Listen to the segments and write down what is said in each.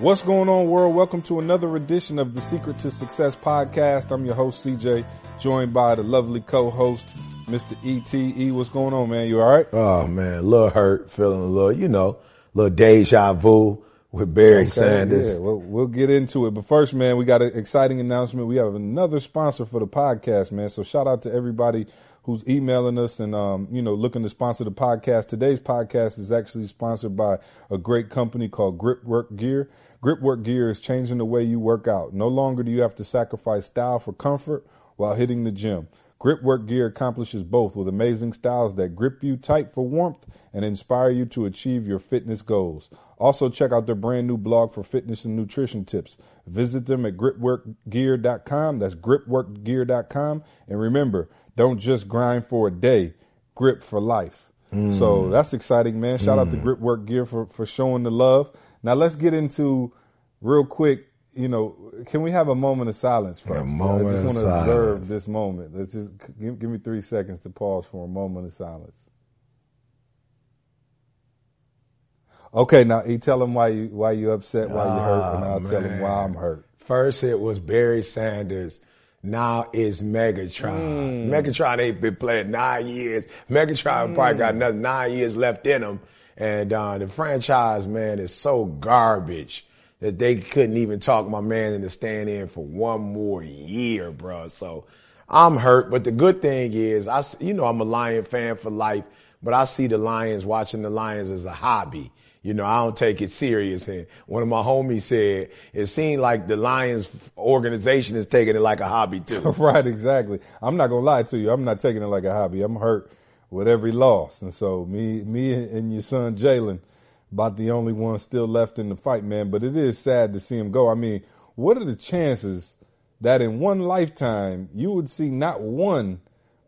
What's going on, world? Welcome to another edition of the Secret to Success podcast. I'm your host, CJ, joined by the lovely co-host, Mr. ETE. What's going on, man? You all right? Oh man, a little hurt, feeling a little, you know, a little deja vu with Barry Okay, Sanders. Yeah, we'll, we'll get into it. But first, man, we got an exciting announcement. We have another sponsor for the podcast, man. So shout out to everybody who's emailing us and, um, you know, looking to sponsor the podcast. Today's podcast is actually sponsored by a great company called Gripwork Gear. Gripwork Gear is changing the way you work out. No longer do you have to sacrifice style for comfort while hitting the gym. Gripwork Gear accomplishes both with amazing styles that grip you tight for warmth and inspire you to achieve your fitness goals. Also, check out their brand new blog for fitness and nutrition tips. Visit them at gripworkgear.com. That's gripworkgear.com. And remember, don't just grind for a day, grip for life. So that's exciting, man. Shout out to Grip Work Gear for, for showing the love. Now let's get into real quick. You know, can we have a moment of silence first? moment I just want to observe this moment. Let's just give, give me three seconds to pause for a moment of silence. Okay, now you tell him why you why you upset, why you hurt, and Ah, I'll tell him why I'm hurt. First hit was Barry Sanders. Now is Megatron. Megatron ain't been playing nine years. Megatron probably got another nine years left in him. And uh, the franchise, man, is so garbage that they couldn't even talk my man into staying in for one more year, bro. So I'm hurt. But the good thing is, I, you know, I'm a Lion fan for life, but I see the Lions, watching the Lions as a hobby. You know, I don't take it serious. And one of my homies said, it seemed like the Lions organization is taking it like a hobby too. right, exactly. I'm not gonna lie to you. I'm not taking it like a hobby. I'm hurt with every loss, and so me, me, and your son Jalen, about the only one still left in the fight, man. But it is sad to see him go. I mean, what are the chances that in one lifetime you would see not one,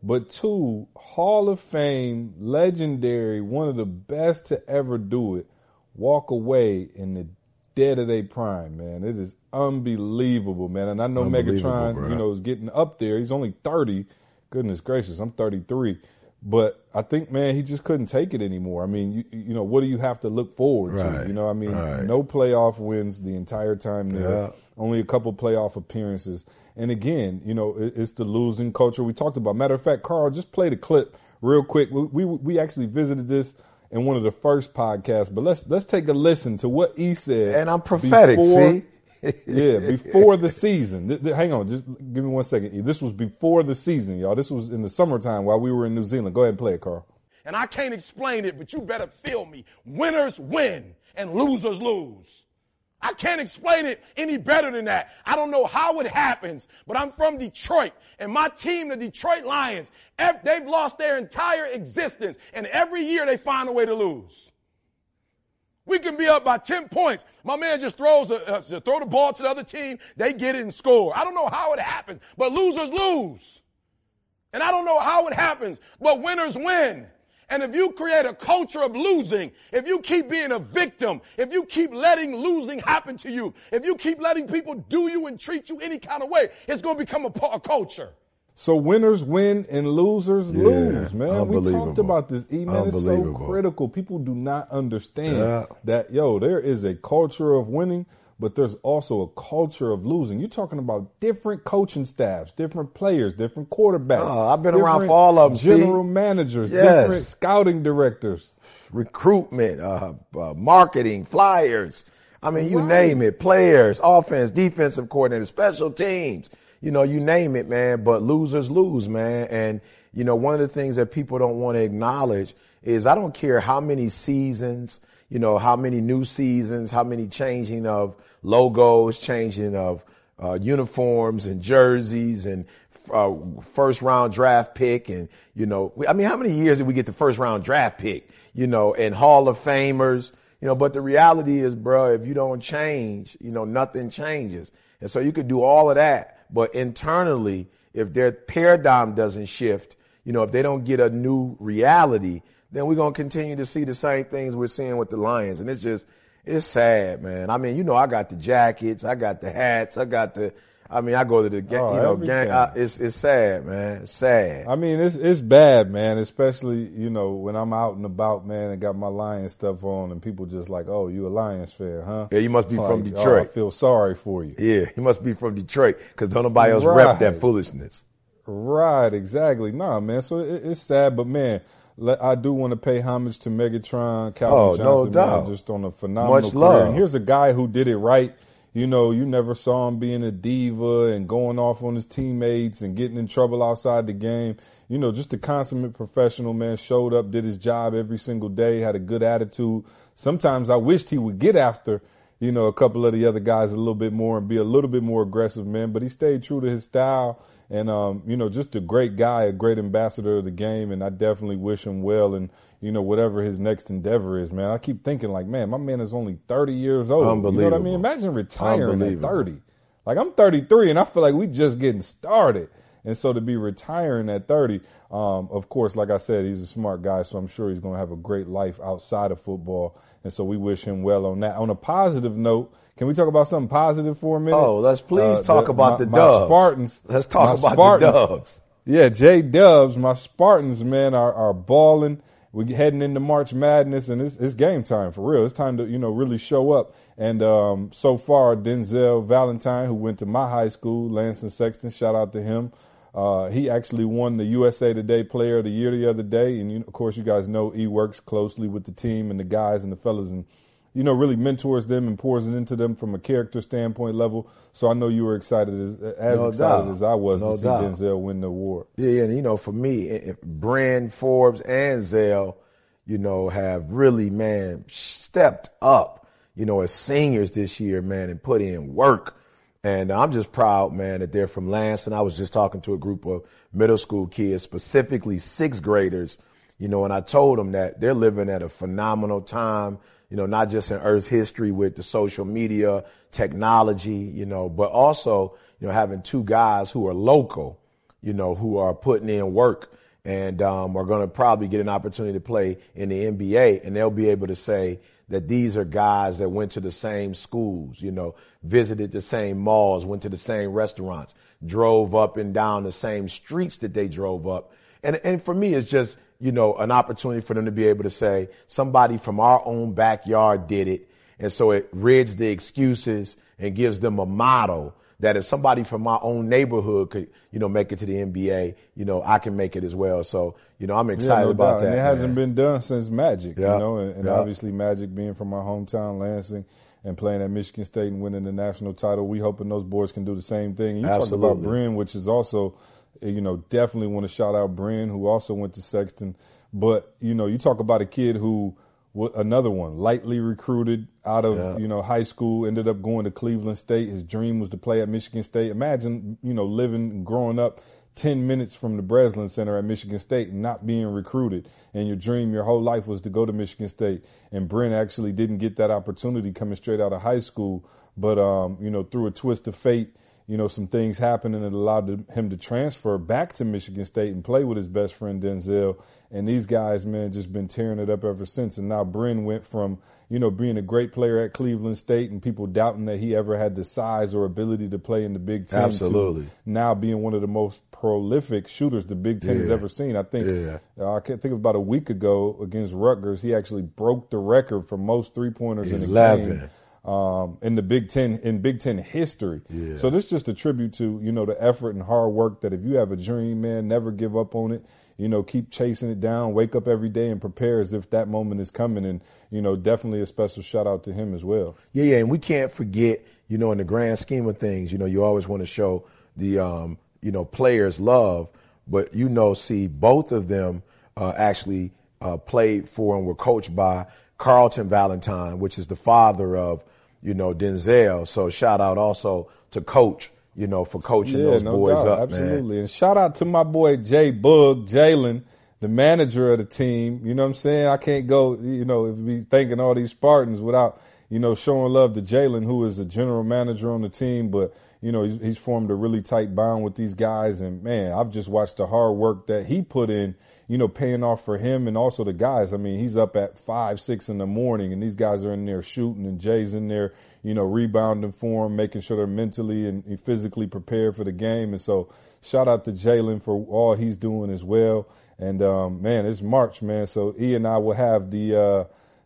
but two Hall of Fame, legendary, one of the best to ever do it, walk away in the dead of their prime, man. It is unbelievable, man. And I know Megatron, bro. you know, is getting up there. He's only 30. Goodness gracious, I'm 33. But I think, man, he just couldn't take it anymore. I mean, you, you know, what do you have to look forward to? You know, I mean, right. no playoff wins the entire time there. Yeah. Only a couple playoff appearances. And again, you know, it, it's the losing culture we talked about. Matter of fact, Carl, just play the clip real quick. We, we we actually visited this in one of the first podcasts, but let's let's take a listen to what he said. And I'm prophetic, see? yeah, before the season. Th- th- hang on, just give me one second. This was before the season, y'all. This was in the summertime while we were in New Zealand. Go ahead and play it, Carl. And I can't explain it, but you better feel me. Winners win and losers lose. I can't explain it any better than that. I don't know how it happens, but I'm from Detroit and my team, the Detroit Lions, they've lost their entire existence and every year they find a way to lose. We can be up by 10 points. My man just throws a, uh, throw the ball to the other team. They get it and score. I don't know how it happens, but losers lose. And I don't know how it happens, but winners win. And if you create a culture of losing, if you keep being a victim, if you keep letting losing happen to you, if you keep letting people do you and treat you any kind of way, it's going to become a, a culture. So winners win and losers lose, man. We talked about this, E man. It's so critical. People do not understand Yeah. that yo, there is a culture of winning, but there's also a culture of losing. You're talking about different coaching staffs, different players, different quarterbacks. Oh, I've been around for all of them. General managers, Yes. different scouting directors. recruitment, uh, uh, marketing, flyers. I mean, you name it. Players, offense, defensive coordinator, special teams. You know, you name it, man. But losers lose, man. And you know, one of the things that people don't want to acknowledge is I don't care how many seasons, you know, how many new seasons, how many changing of logos, changing of uh, uniforms and jerseys and uh, first round draft pick. And, you know, we- I mean, how many years did we get the first round draft pick, you know, and Hall of Famers, you know, but the reality is, bro, if you don't change, you know, nothing changes. And so you could do all of that, but internally, if their paradigm doesn't shift, you know, if they don't get a new reality, then we're going to continue to see the same things we're seeing with the Lions. And it's just, it's sad, man. I mean, you know, I got the jackets, I got the hats, I got the, I mean, I go to the game. Oh, you know, gang, I, it's, it's sad, man. It's sad. I mean, it's it's bad, man. Especially you know when I'm out and about, man, and got my Lions stuff on, and people just like, "Oh, you a Lions fan, huh?" Yeah, you must be from oh, Detroit. Oh, I feel sorry for you. yeah, you must be from Detroit because don't nobody else rep that foolishness. Right, exactly. Nah, man. So it, it's sad, but man, I do want to pay homage to Megatron, Calvin Oh, no Johnson, man, just on a phenomenal Much career. love. And here's a guy who did it right. You know, you never saw him being a diva and going off on his teammates and getting in trouble outside the game. You know, just a consummate professional, man. Showed up, did his job every single day, had a good attitude. Sometimes I wished he would get after, you know, a couple of the other guys a little bit more and be a little bit more aggressive, man. But he stayed true to his style and, um, you know, just a great guy, a great ambassador of the game. And I definitely wish him well and, you know, whatever his next endeavor is, man. I keep thinking like, man, my man is only 30 years old. You know what I mean? Imagine retiring at Unbelievable. 30. Like I'm 33 and I feel like we just getting started. And so to be retiring at 30, um, of course, like I said, he's a smart guy, so I'm sure he's going to have a great life outside of football. And so we wish him well on that. On a positive note, can we talk about something positive for a minute? Oh, let's please Uh, talk the- about my- the my Dubs. Spartans. Let's talk about Spartans. the Dubs. Yeah, J Dubs, my Spartans, man, are, are balling. We're heading into March Madness, and it's, it's game time for real. It's time to you know really show up. And um, so far, Denzel Valentine, who went to my high school, Lansing Sexton, shout out to him. Uh, he actually won the USA Today Player of the Year the other day, and you, of course, you guys know he works closely with the team and the guys and the fellas, and you know really mentors them and pours it into them from a character standpoint level. So I know you were excited as, as No excited doubt. as I was No to see doubt. Denzel win the award. Yeah, yeah, and you know, for me, eh, eh, Bryn Forbes, and Zell, you know, have really, man, stepped up, you know, as seniors this year, man, and put in work. And I'm just proud, man, that they're from Lansing. I was just talking to a group of middle school kids, specifically sixth graders, you know, and I told them that they're living at a phenomenal time, you know, not just in Earth's history with the social media, technology, you know, but also, you know, having two guys who are local, you know, who are putting in work and um, are going to probably get an opportunity to play in the NBA, and they'll be able to say that these are guys that went to the same schools, you know, visited the same malls, went to the same restaurants, drove up and down the same streets that they drove up, and and for me, it's just you know an opportunity for them to be able to say somebody from our own backyard did it, and so it rids the excuses and gives them a model that if somebody from my own neighborhood could, you know, make it to the NBA, you know, I can make it as well. So, you know, I'm excited no about doubt. that. And it hasn't been done since Magic, Yeah. you know, and, and Yeah. obviously Magic being from my hometown, Lansing, and playing at Michigan State and winning the national title. We hoping those boys can do the same thing. And you talked about Absolutely. Bryn, which is also, you know, definitely want to shout out Bryn, who also went to Sexton. But you know, you talk about a kid who. Another one, lightly recruited out of Yeah. you know high school, ended up going to Cleveland State. His dream was to play at Michigan State. Imagine you know living growing up 10 minutes from the Breslin Center at Michigan State and not being recruited. And your dream your whole life was to go to Michigan State. And Bryn actually didn't get that opportunity coming straight out of high school. But, um, you know, through a twist of fate, you know, some things happening that allowed him to transfer back to Michigan State and play with his best friend Denzel. And these guys, man, just been tearing it up ever since. And now Bryn went from, you know, being a great player at Cleveland State and people doubting that he ever had the size or ability to play in the Big Ten. Absolutely. Now being one of the most prolific shooters the Big Ten has ever seen. I think Yeah. uh, I can't think of about a week ago against Rutgers, he actually broke the record for most three pointers in a 11. game um, in the Big Ten in Big Ten history. Yeah. So this just a tribute to you know the effort and hard work that if you have a dream, man, never give up on it. You know, keep chasing it down. Wake up every day and prepare as if that moment is coming. And you know, definitely a special shout out to him as well. Yeah, yeah, and we can't forget, you know, in the grand scheme of things, you know, you always want to show the, um, you know, players love, but you know, see, both of them uh, actually uh, played for and were coached by Carlton Valentine, which is the father of, you know, Denzel. So shout out also to Coach, you know, for coaching those boys up, man. absolutely. And shout out to my boy Jay Bug, Jalen, the manager of the team. You know what I'm saying? I can't go, you know, be thanking all these Spartans without, you know, showing love to Jalen, who is the general manager on the team. But, you know, he's, he's, formed a really tight bond with these guys. And man, I've just watched the hard work that he put in, you know, paying off for him and also the guys. I mean, he's up at five, six in the morning and these guys are in there shooting and Jay's in there, you know, rebounding for him, making sure they're mentally and physically prepared for the game. And so shout out to Jalen for all he's doing as well. And, um, man, it's March, man. So he and I will have the, uh,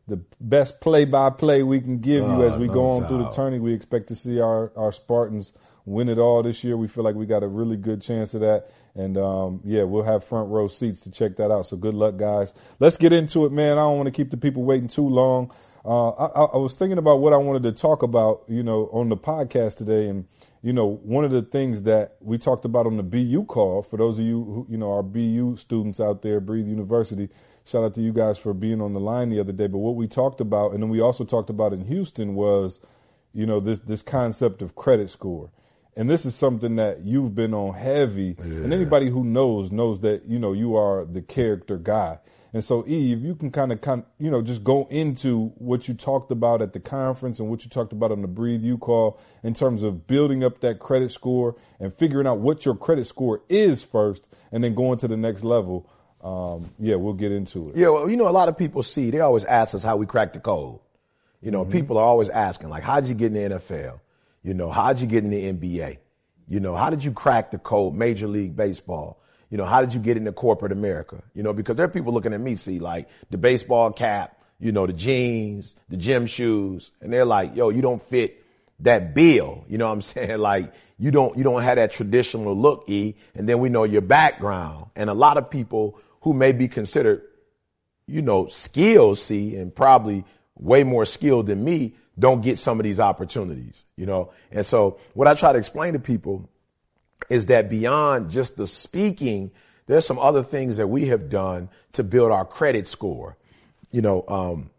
the best play by play we can give you as we no go on doubt. through the tourney. We expect to see our, our Spartans win it all this year. We feel like we got a really good chance of that. And um, yeah, we'll have front row seats to check that out. So good luck, guys. Let's get into it, man. I don't want to keep the people waiting too long. Uh, I, I, was thinking about what I wanted to talk about, you know, on the podcast today, and you know, one of the things that we talked about on the BU call for those of you who, you know, our BU students out there, Breathe University. Shout out to you guys for being on the line the other day. But what we talked about, and then we also talked about in Houston, was, you know, this this concept of credit score and this is something that you've been on heavy yeah. and anybody who knows knows that you know you are the character guy. And so eve you can kind of kind you know just go into what you talked about at the conference and what you talked about on the Breathe U call in terms of building up that credit score and figuring out what your credit score is first and then going to the next level. Um, yeah we'll get into it. Yeah well you know a lot of people see they always ask us how we crack the code. You know mm-hmm. people are always asking like how'd you get in the nfl you know, how'd you get in the NBA? You know, how did you crack the code, Major League Baseball? You know, how did you get into corporate America? You know, because there are people looking at me, see, like the baseball cap, you know, the jeans, the gym shoes, and they're like, yo, you don't fit that bill. You know what I'm saying? Like, you don't, you don't have that traditional look, E. And then we know your background. And a lot of people who may be considered, you know, skilled, see, and probably way more skilled than me, don't get some of these opportunities, you know? And so what I try to explain to people is that beyond just the speaking, there's some other things that we have done to build our credit score. You know, um,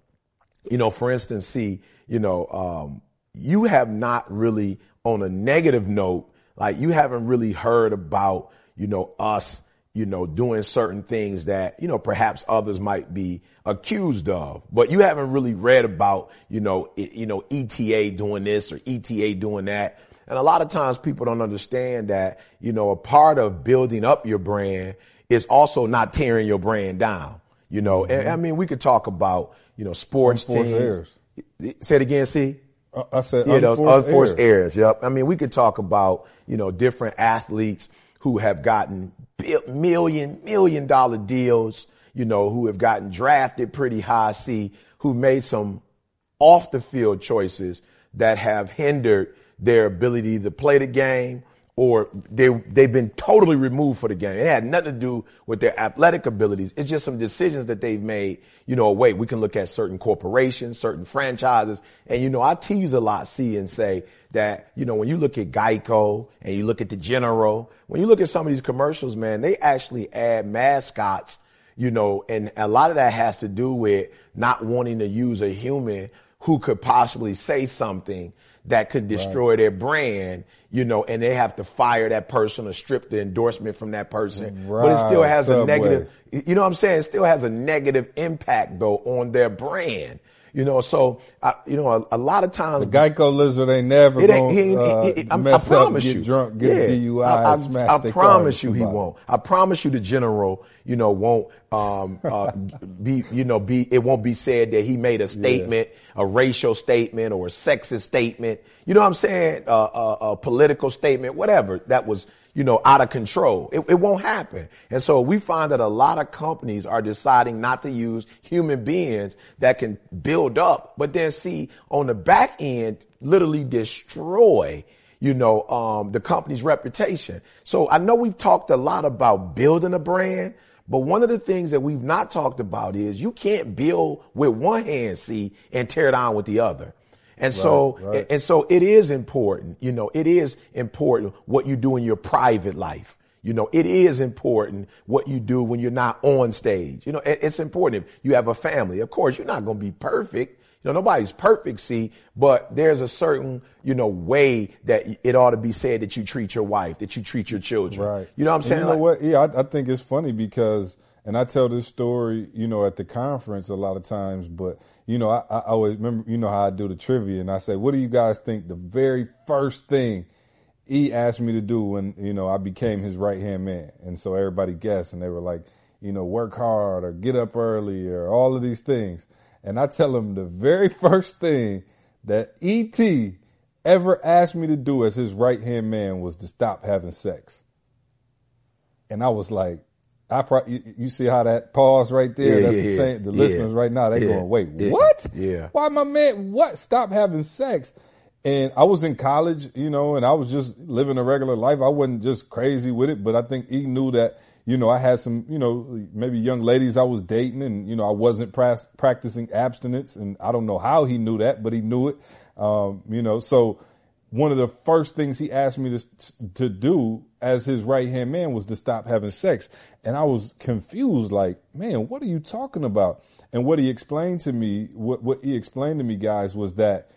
you know, for instance, see, you know, um, you have not really on a negative note, like you haven't really heard about, you know, us you know, doing certain things that, you know, perhaps others might be accused of, but you haven't really read about, you know, it, you know, ETA doing this or ETA doing that. And a lot of times people don't understand that, you know, a part of building up your brand is also not tearing your brand down. You know, mm-hmm. and, I mean, we could talk about, you know, sports teams. Errors. Say it again, see? Uh, I said, yeah, those unforced errors. Yep. I mean, we could talk about, you know, different athletes who have gotten million, million dollar deals, you know, who have gotten drafted pretty high, see, who made some off the field choices that have hindered their ability to play the game or they, they've been totally removed for the game. It had nothing to do with their athletic abilities. It's just some decisions that they've made, you know, wait, we can look at certain corporations, certain franchises. And, you know, I tease a lot, see, and say that, you know, when you look at Geico and you look at the General, when you look at some of these commercials, man, they actually add mascots, you know, and a lot of that has to do with not wanting to use a human who could possibly say something that could destroy right. their brand, you know, and they have to fire that person or strip the endorsement from that person. Right. But it still has Subway. a negative, you know what I'm saying? It still has a negative impact though on their brand. You know, so uh, you know, a, a, lot of times the Geico lizard ain't never it ain't, gonna he, he, he, uh, I, I promise up, you, drunk, get yeah, DUI, I, I, I promise you, he won't. I promise you, the general, you know, won't um, uh, be, you know, be it won't be said that he made a statement, yeah. a racial statement or a sexist statement. You know what I'm saying? Uh, uh, a political statement, whatever that was you know, out of control. It, it, won't happen. And so we find that a lot of companies are deciding not to use human beings that can build up, but then see on the back end, literally destroy, you know, um, the company's reputation. So I know we've talked a lot about building a brand, but one of the things that we've not talked about is you can't build with one hand, see, and tear down with the other. And right, so, right. and so it is important, you know, it is important what you do in your private life. You know, it is important what you do when you're not on stage. You know, it's important if you have a family. Of course, you're not going to be perfect. Know, nobody's perfect, see, but there's a certain, you know, way that it ought to be said that you treat your wife, that you treat your children. Right. You know what I'm saying? And you know like, what? Yeah, I, I think it's funny because, and I tell this story, you know, at the conference a lot of times, but you know, I, I always remember, you know how I do the trivia, and I say, what do you guys think the very first thing he asked me to do when you know I became his right hand man, and so everybody guessed, and they were like, you know, work hard or get up early or all of these things. And I tell him the very first thing that ET ever asked me to do as his right hand man was to stop having sex. And I was like, I pro- you, you see how that pause right there? Yeah, That's yeah, the, same, the Yeah. listeners right now, they going, wait, what? Yeah. Why my man, what? Stop having sex. And I was in college, you know, and I was just living a regular life. I wasn't just crazy with it, but I think he knew that, you know, I had some, you know, maybe young ladies I was dating and, you know, I wasn't pra- practicing abstinence. And I don't know how he knew that, but he knew it. Um, you know, so one of the first things he asked me to, to do as his right hand man was to stop having sex. And I was confused, like, man, what are you talking about? And what he explained to me, what, what he explained to me, guys, was that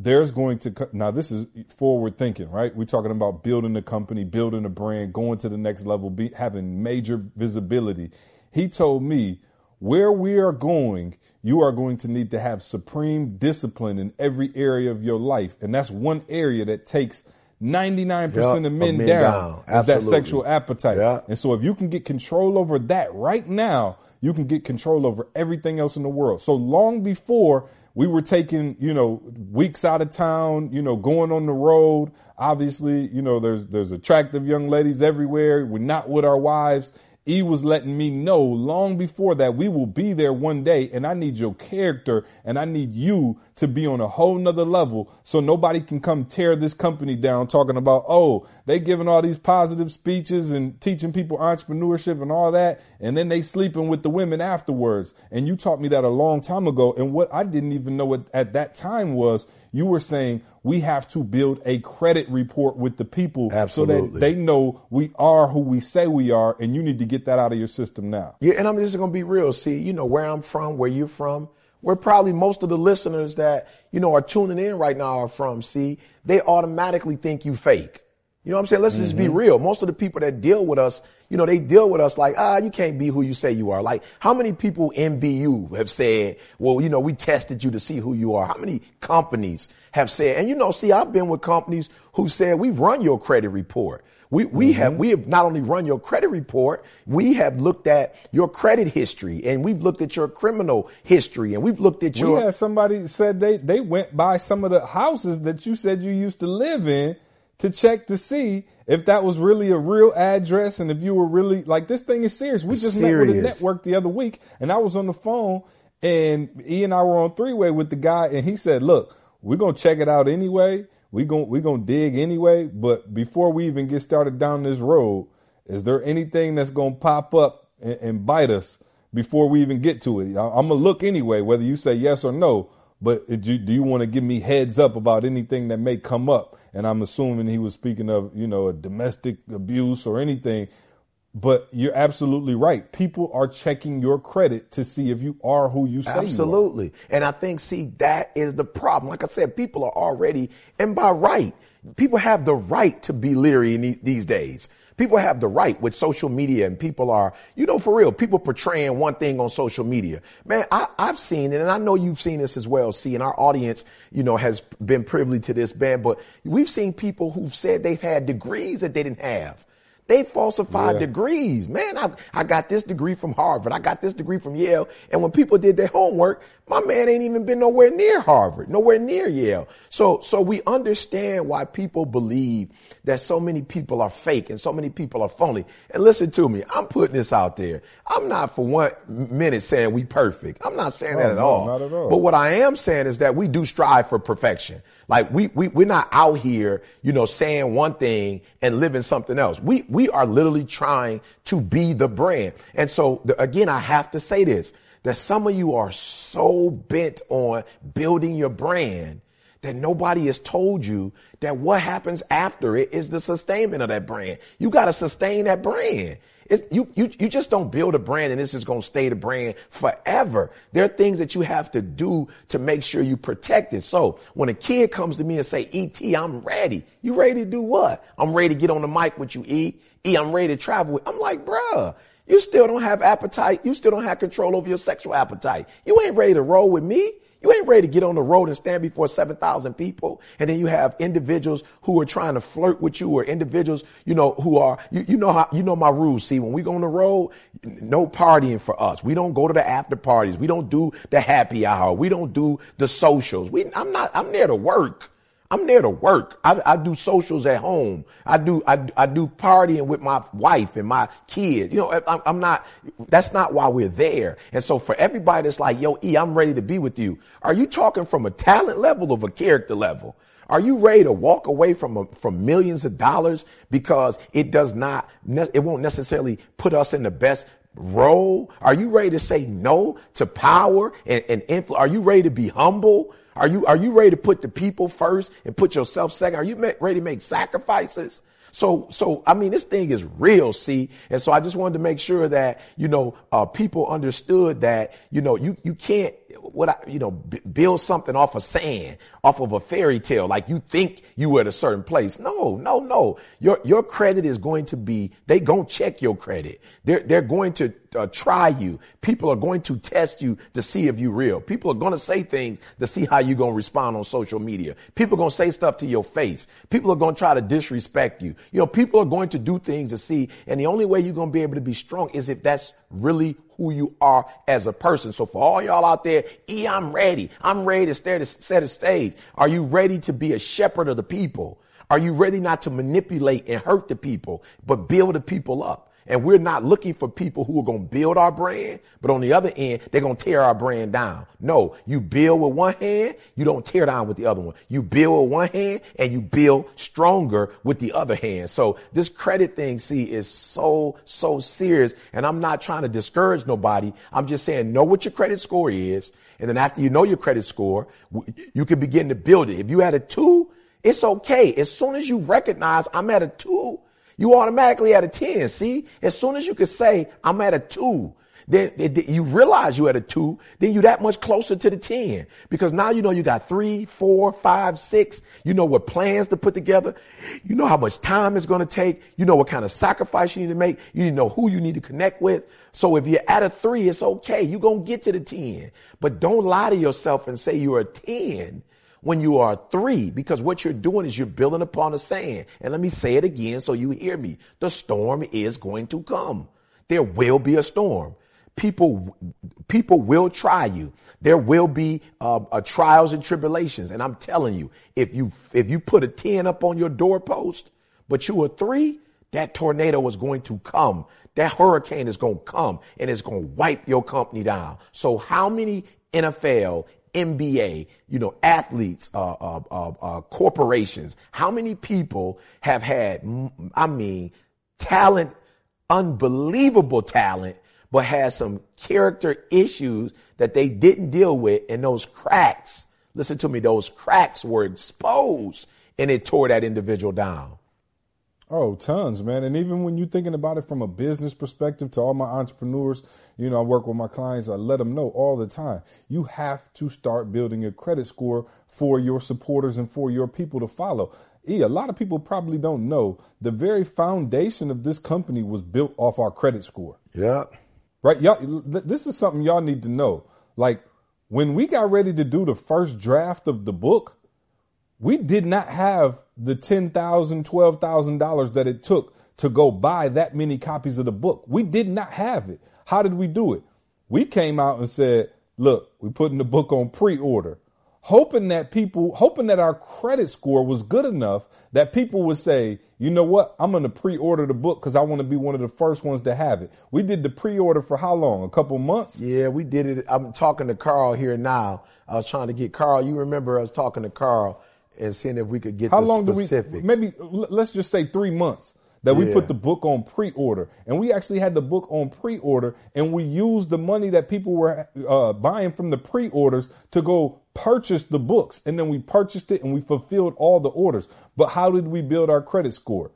there's going to now this is forward thinking right we're talking about building a company building a brand going to the next level be, having major visibility he told me where we are going you are going to need to have supreme discipline in every area of your life and that's one area that takes 99% Yup, of men, men down, down. is that sexual appetite Yeah. and so if you can get control over that right now, you can get control over everything else in the world. So long before we were taking, you know, weeks out of town, you know, going on the road. Obviously, you know, there's there's attractive young ladies everywhere. We're not with our wives. E was letting me know long before that we will be there one day and I need your character and I need you to be on a whole nother level so nobody can come tear this company down talking about, oh, they giving all these positive speeches and teaching people entrepreneurship and all that. And then they sleeping with the women afterwards. And you taught me that a long time ago. And what I didn't even know at that time was you were saying we have to build a credit report with the people so Absolutely. that they know we are who we say we are. And you need to get that out of your system now. Yeah, and I'm just gonna be real. See, you know where I'm from, where you're from. Where probably most of the listeners that you know are tuning in right now are from. See, they automatically think you fake. You know what I'm saying? Let's just be real. Most of the people that deal with us, you know, they deal with us like, ah, you can't be who you say you are. Like, how many people in BU have said, well, you know, we tested you to see who you are? How many companies have said, and you know, see, I've been with companies who said, we've run your credit report. We, we have, we have not only run your credit report, we have looked at your credit history and we've looked at your criminal history and we've looked at We your, had somebody said they, they went by some of the houses that you said you used to live in to check to see if that was really a real address and if you were really like this thing is serious. We just met with a network the other week and I was on the phone and E and I were on three way with the guy and he said, look, we're going to check it out anyway. We going we're going to dig anyway, but before we even get started down this road, is there anything that's going to pop up and, and bite us before we even get to it? I, I'm gonna look anyway, whether you say yes or no. But do you, do you want to give me heads up about anything that may come up? And I'm assuming he was speaking of you know a domestic abuse or anything. But you're absolutely right. People are checking your credit to see if you are who you say you are. Absolutely. And I think, see, that is the problem. Like I said, people are already, and by right, people have the right to be leery in the- these days. People have the right with social media and people are, you know, for real, people portraying one thing on social media. Man, I, I've seen it and I know you've seen this as well. See, and our audience, you know, has been privy to this, man, but we've seen people who've said they've had degrees that they didn't have. They falsified Yeah. degrees. Man, I, I got this degree from Harvard. I got this degree from Yale. And when people did their homework, my man ain't even been nowhere near Harvard, nowhere near Yale. So, so we understand why people believe that so many people are fake and so many people are phony. And listen to me. I'm putting this out there. I'm not for one minute saying we perfect. I'm not saying that Oh, at no, all. not at all. But what I am saying is that we do strive for perfection. Like we, we, we're not out here, you know, saying one thing and living something else. We, we are literally trying to be the brand. And so the, again, I have to say this, that some of you are so bent on building your brand that nobody has told you that what happens after it is the sustainment of that brand. You got to sustain that brand. It's, you, you, you just don't build a brand and this is going to stay the brand forever. There are things that you have to do to make sure you protect it. So when a kid comes to me and say, ET, I'm ready. You ready to do what? I'm ready to get on the mic with you, E. E, I'm ready to travel with. I'm like, bruh, you still don't have appetite. You still don't have control over your sexual appetite. You ain't ready to roll with me. You ain't ready to get on the road and stand before 7,000 people. And then you have individuals who are trying to flirt with you or individuals, you know, who are, you, you know how, you know my rules. See, when we go on the road, no partying for us. We don't go to the after parties. We don't do the happy hour. We don't do the socials. We, I'm not, I'm there to work. I'm there to work. I, I do socials at home. I do, I, I do partying with my wife and my kids. You know, I'm, I'm not, that's not why we're there. And so for everybody that's like, yo, E, I'm ready to be with you. Are you talking from a talent level or a character level? Are you ready to walk away from a, from millions of dollars because it does not, it won't necessarily put us in the best role? Are you ready to say no to power and, and influence? Are you ready to be humble? Are you, are you ready to put the people first and put yourself second? Are you ready to make sacrifices? So, so, I mean, this thing is real, see? And so I just wanted to make sure that, you know, uh, people understood that, you know, you, you can't, what I, you know, b- build something off of sand, off of a fairy tale, like you think you were at a certain place. No, no, no. Your, your credit is going to be, they gonna check your credit. They're, they're going to uh, try you. People are going to test you to see if you're real. People are going to say things to see how you're going to respond on social media. People are going to say stuff to your face. People are going to try to disrespect you. You know, people are going to do things to see. And the only way you're going to be able to be strong is if that's really who you are as a person. So for all y'all out there, E, I'm ready. I'm ready to set a stage. Are you ready to be a shepherd of the people? Are you ready not to manipulate and hurt the people, but build the people up? And we're not looking for people who are going to build our brand, but on the other end, they're going to tear our brand down. No, you build with one hand, you don't tear down with the other one. You build with one hand and you build stronger with the other hand. So this credit thing, see, is so, so serious. And I'm not trying to discourage nobody. I'm just saying know what your credit score is. And then after you know your credit score, you can begin to build it. If you had a two, it's okay. As soon as you recognize I'm at a two, you automatically at a 10. See, as soon as you can say, I'm at a two, then you realize you at a two, then you that much closer to the 10 because now you know you got three, four, five, six. You know what plans to put together. You know how much time it's going to take. You know what kind of sacrifice you need to make. You need to know who you need to connect with. So if you're at a three, it's okay. You're going to get to the 10, but don't lie to yourself and say you're a 10 when you are three, because what you're doing is you're building upon the sand. And let me say it again so you hear me. The storm is going to come. There will be a storm. People, people will try you. There will be uh, uh, trials and tribulations. And I'm telling you, if you if you put a ten up on your doorpost, but you are three, that tornado is going to come. That hurricane is going to come and it's going to wipe your company down. So how many NFL, NBA, you know, athletes, uh, uh, uh, uh, corporations. How many people have had, I mean, talent, unbelievable talent, but had some character issues that they didn't deal with and those cracks, listen to me, those cracks were exposed and it tore that individual down. Oh, tons, man. And even when you're thinking about it from a business perspective to all my entrepreneurs, you know, I work with my clients, I let them know all the time. You have to start building a credit score for your supporters and for your people to follow. E, a lot of people probably don't know the very foundation of this company was built off our credit score. Yeah. Right? Y'all, this is something y'all need to know. Like when we got ready to do the first draft of the book, we did not have the $10,000, $12,000 that it took to go buy that many copies of the book. We did not have it. How did we do it? We came out and said, look, we're putting the book on pre-order, hoping that people, hoping that our credit score was good enough that people would say, you know what? I'm going to pre-order the book because I want to be one of the first ones to have it. We did the pre-order for how long? A couple months? Yeah, we did it. I'm talking to Carl here now. I was trying to get Carl. You remember I was talking to Carl and seeing if we could get How the long specifics. Do we, maybe let's just say three months that yeah. we put the book on pre-order. And we actually had the book on pre-order and we used the money that people were uh, buying from the pre-orders to go purchase the books. And then we purchased it and we fulfilled all the orders. But how did we build our credit score?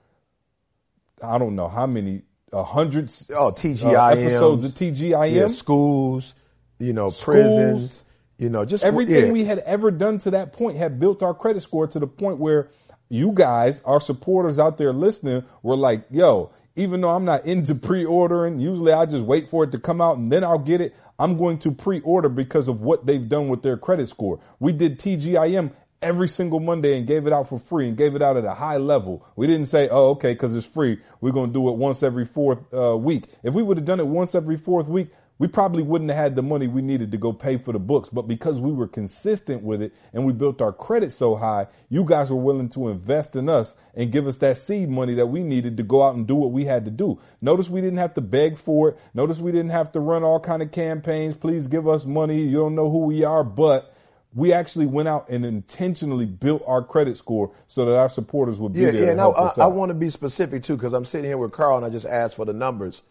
I don't know how many hundreds oh TGIM uh, episodes of TGIM yeah, schools you know schools, prisons you know, just everything yeah. we had ever done to that point had built our credit score to the point where you guys, our supporters out there listening, were like, yo, even though I'm not into pre-ordering, usually I just wait for it to come out and then I'll get it. I'm going to pre-order because of what they've done with their credit score. We did TGIM every single Monday and gave it out for free and gave it out at a high level. We didn't say, oh, okay, because it's free. We're going to do it once every fourth uh, week. If we would have done it once every fourth week, we probably wouldn't have had the money we needed to go pay for the books. But because we were consistent with it and we built our credit so high, you guys were willing to invest in us and give us that seed money that we needed to go out and do what we had to do. Notice we didn't have to beg for it. Notice we didn't have to run all kind of campaigns. Please give us money. You don't know who we are, but we actually went out and intentionally built our credit score so that our supporters would be yeah, there. Yeah, no, help I, I want to be specific too because I'm sitting here with Carl and I just asked for the numbers.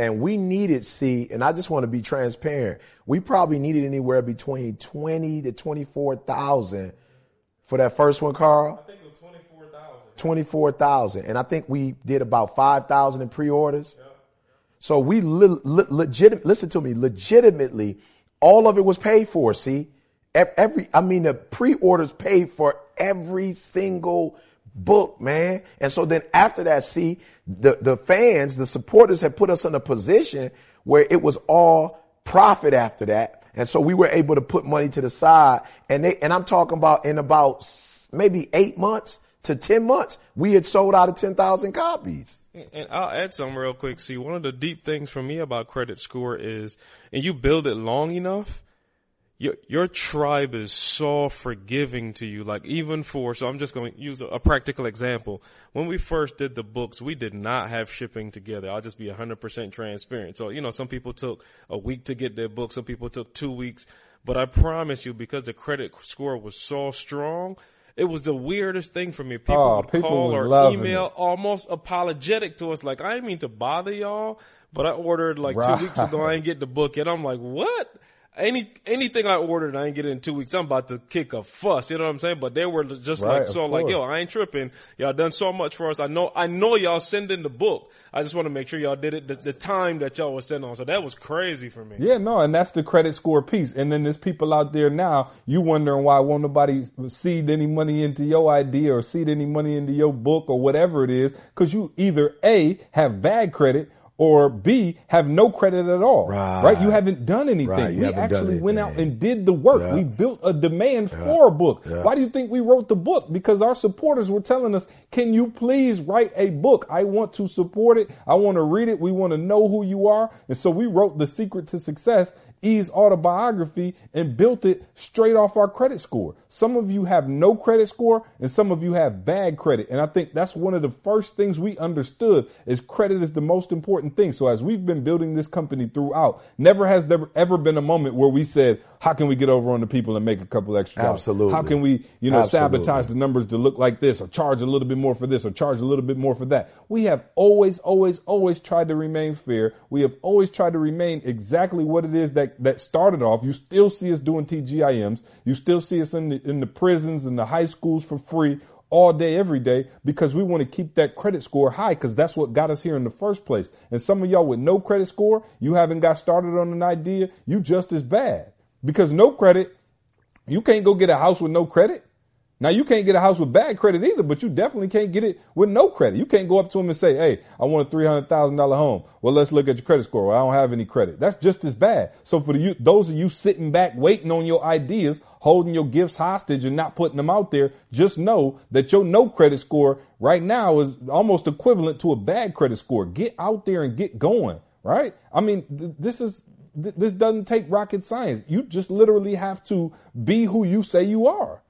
And we needed, see, and I just want to be transparent. We probably needed anywhere between 20 to 24,000 for that first one, Carl. I think it was 24,000. 24,000. And I think we did about 5,000 in pre-orders. So we le- le- legit, listen to me, legitimately, all of it was paid for. See, every, I mean, the pre-orders paid for every single book, man. And so then after that, see, the, the fans, the supporters had put us in a position where it was all profit after that. And so we were able to put money to the side and they, and I'm talking about in about maybe eight months to 10 months, we had sold out of 10,000 copies. And I'll add something real quick. See, one of the deep things for me about credit score is, and you build it long enough, your your tribe is so forgiving to you. Like even for so I'm just going to use a, a practical example. When we first did the books, we did not have shipping together. I'll just be 100% transparent. So, you know, some people took a week to get their book, some people took 2 weeks, but I promise you because the credit score was so strong, it was the weirdest thing for me. People Oh, would people call or email it. almost apologetic to us. Like, I didn't mean to bother y'all, but I ordered like Right. two weeks ago. I didn't get the book yet. I'm like, what? Any anything I ordered, I ain't get it in two weeks. I'm about to kick a fuss. You know what I'm saying? But they were just Right, like so, like, yo, I ain't tripping. Y'all done so much for us. I know, I know y'all send in the book. I just want to make sure y'all did it the, the time that y'all was sending on. So that was crazy for me. Yeah, no, and that's the credit score piece. And then there's people out there now, you wondering why won't nobody seed any money into your idea or seed any money into your book or whatever it is, because you either A, have bad credit or B, have no credit at all. Right. You haven't done anything. Right, we actually went out and did the work. Yeah. We built a demand for a book. Yeah. Why do you think we wrote the book? Because our supporters were telling us, can you please write a book? I want to support it. I want to read it. We want to know who you are. And so we wrote The Secret to Success, E's autobiography, and built it straight off our credit score. Some of you have no credit score and some of you have bad credit. And I think that's one of the first things we understood is credit is the most important thing. So as we've been building this company throughout, never has there ever been a moment where we said, how can we get over on the people and make a couple extra dollars? Absolutely. How can we, you know, Absolutely. sabotage the numbers to look like this or charge a little bit more for this or charge a little bit more for that? We have always, always, always tried to remain fair. We have always tried to remain exactly what it is that, that started off. You still see us doing TGIMs. You still see us in the, in the prisons and the high schools for free all day, every day, because we want to keep that credit score high because that's what got us here in the first place. And some of y'all with no credit score, you haven't got started on an idea, you just as bad because no credit, you can't go get a house with no credit. Now you can't get a house with bad credit either, but you definitely can't get it with no credit. You can't go up to them and say, "Hey, I want a three hundred thousand dollar home." Well, let's look at your credit score. Well, I don't have any credit. That's just as bad. So for the, those of you sitting back waiting on your ideas, holding your gifts hostage and not putting them out there, just know that your no credit score right now is almost equivalent to a bad credit score. Get out there and get going. Right? I mean, th- this is th- this doesn't take rocket science. You just literally have to be who you say you are.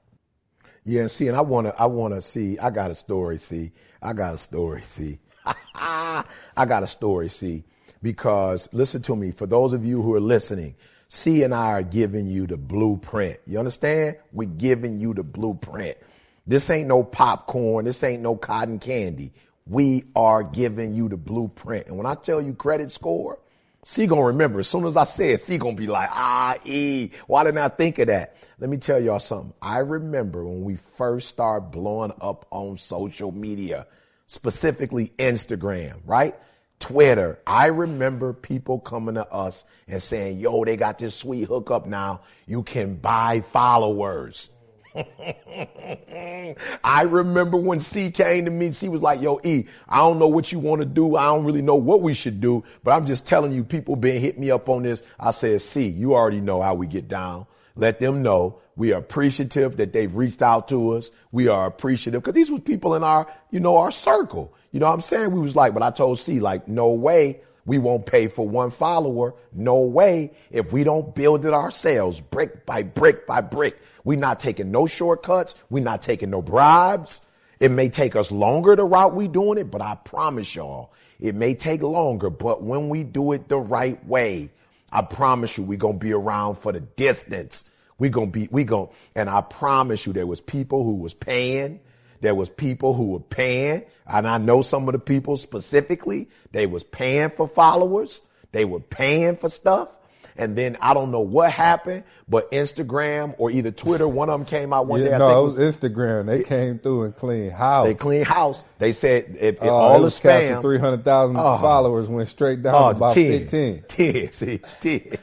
Yeah, see, and I wanna, I wanna see. I got a story. See, I got a story. See, I got a story. See, because listen to me. For those of you who are listening, C and I are giving you the blueprint. You understand? We're giving you the blueprint. This ain't no popcorn. This ain't no cotton candy. We are giving you the blueprint. And when I tell you credit score, C gonna remember. As soon as I say it, C gonna be like, ah, E, why didn't I think of that? Let me tell y'all something. I remember when we first started blowing up on social media, specifically Instagram, right? Twitter. I remember people coming to us and saying, yo, they got this sweet hookup now. You can buy followers. I remember when C came to me, C was like, yo, E, I don't know what you want to do. I don't really know what we should do, but I'm just telling you, people been hitting me up on this. I said, C, you already know how we get down. Let them know we are appreciative that they've reached out to us. We are appreciative because these were people in our, you know, our circle. You know what I'm saying? We was like, but I told C, like, no way we won't pay for one follower. No way. If we don't build it ourselves, brick by brick by brick, we're not taking no shortcuts. We're not taking no bribes. It may take us longer the route we doing it, but I promise y'all, it may take longer, but when we do it the right way, I promise you, we're going to be around for the distance. We're going to be, we going, and I promise you, there was people who was paying. There was people who were paying, and I know some of the people specifically, they was paying for followers. They were paying for stuff. And then I don't know what happened, but Instagram or either Twitter, one of them came out one Yeah, day. I no, think it was Instagram. They came through and cleaned house. they clean house. They said if, if Uh, all it the spam, 300,000 Oh. followers went straight down oh, to about 10, 15. 10, see, 10.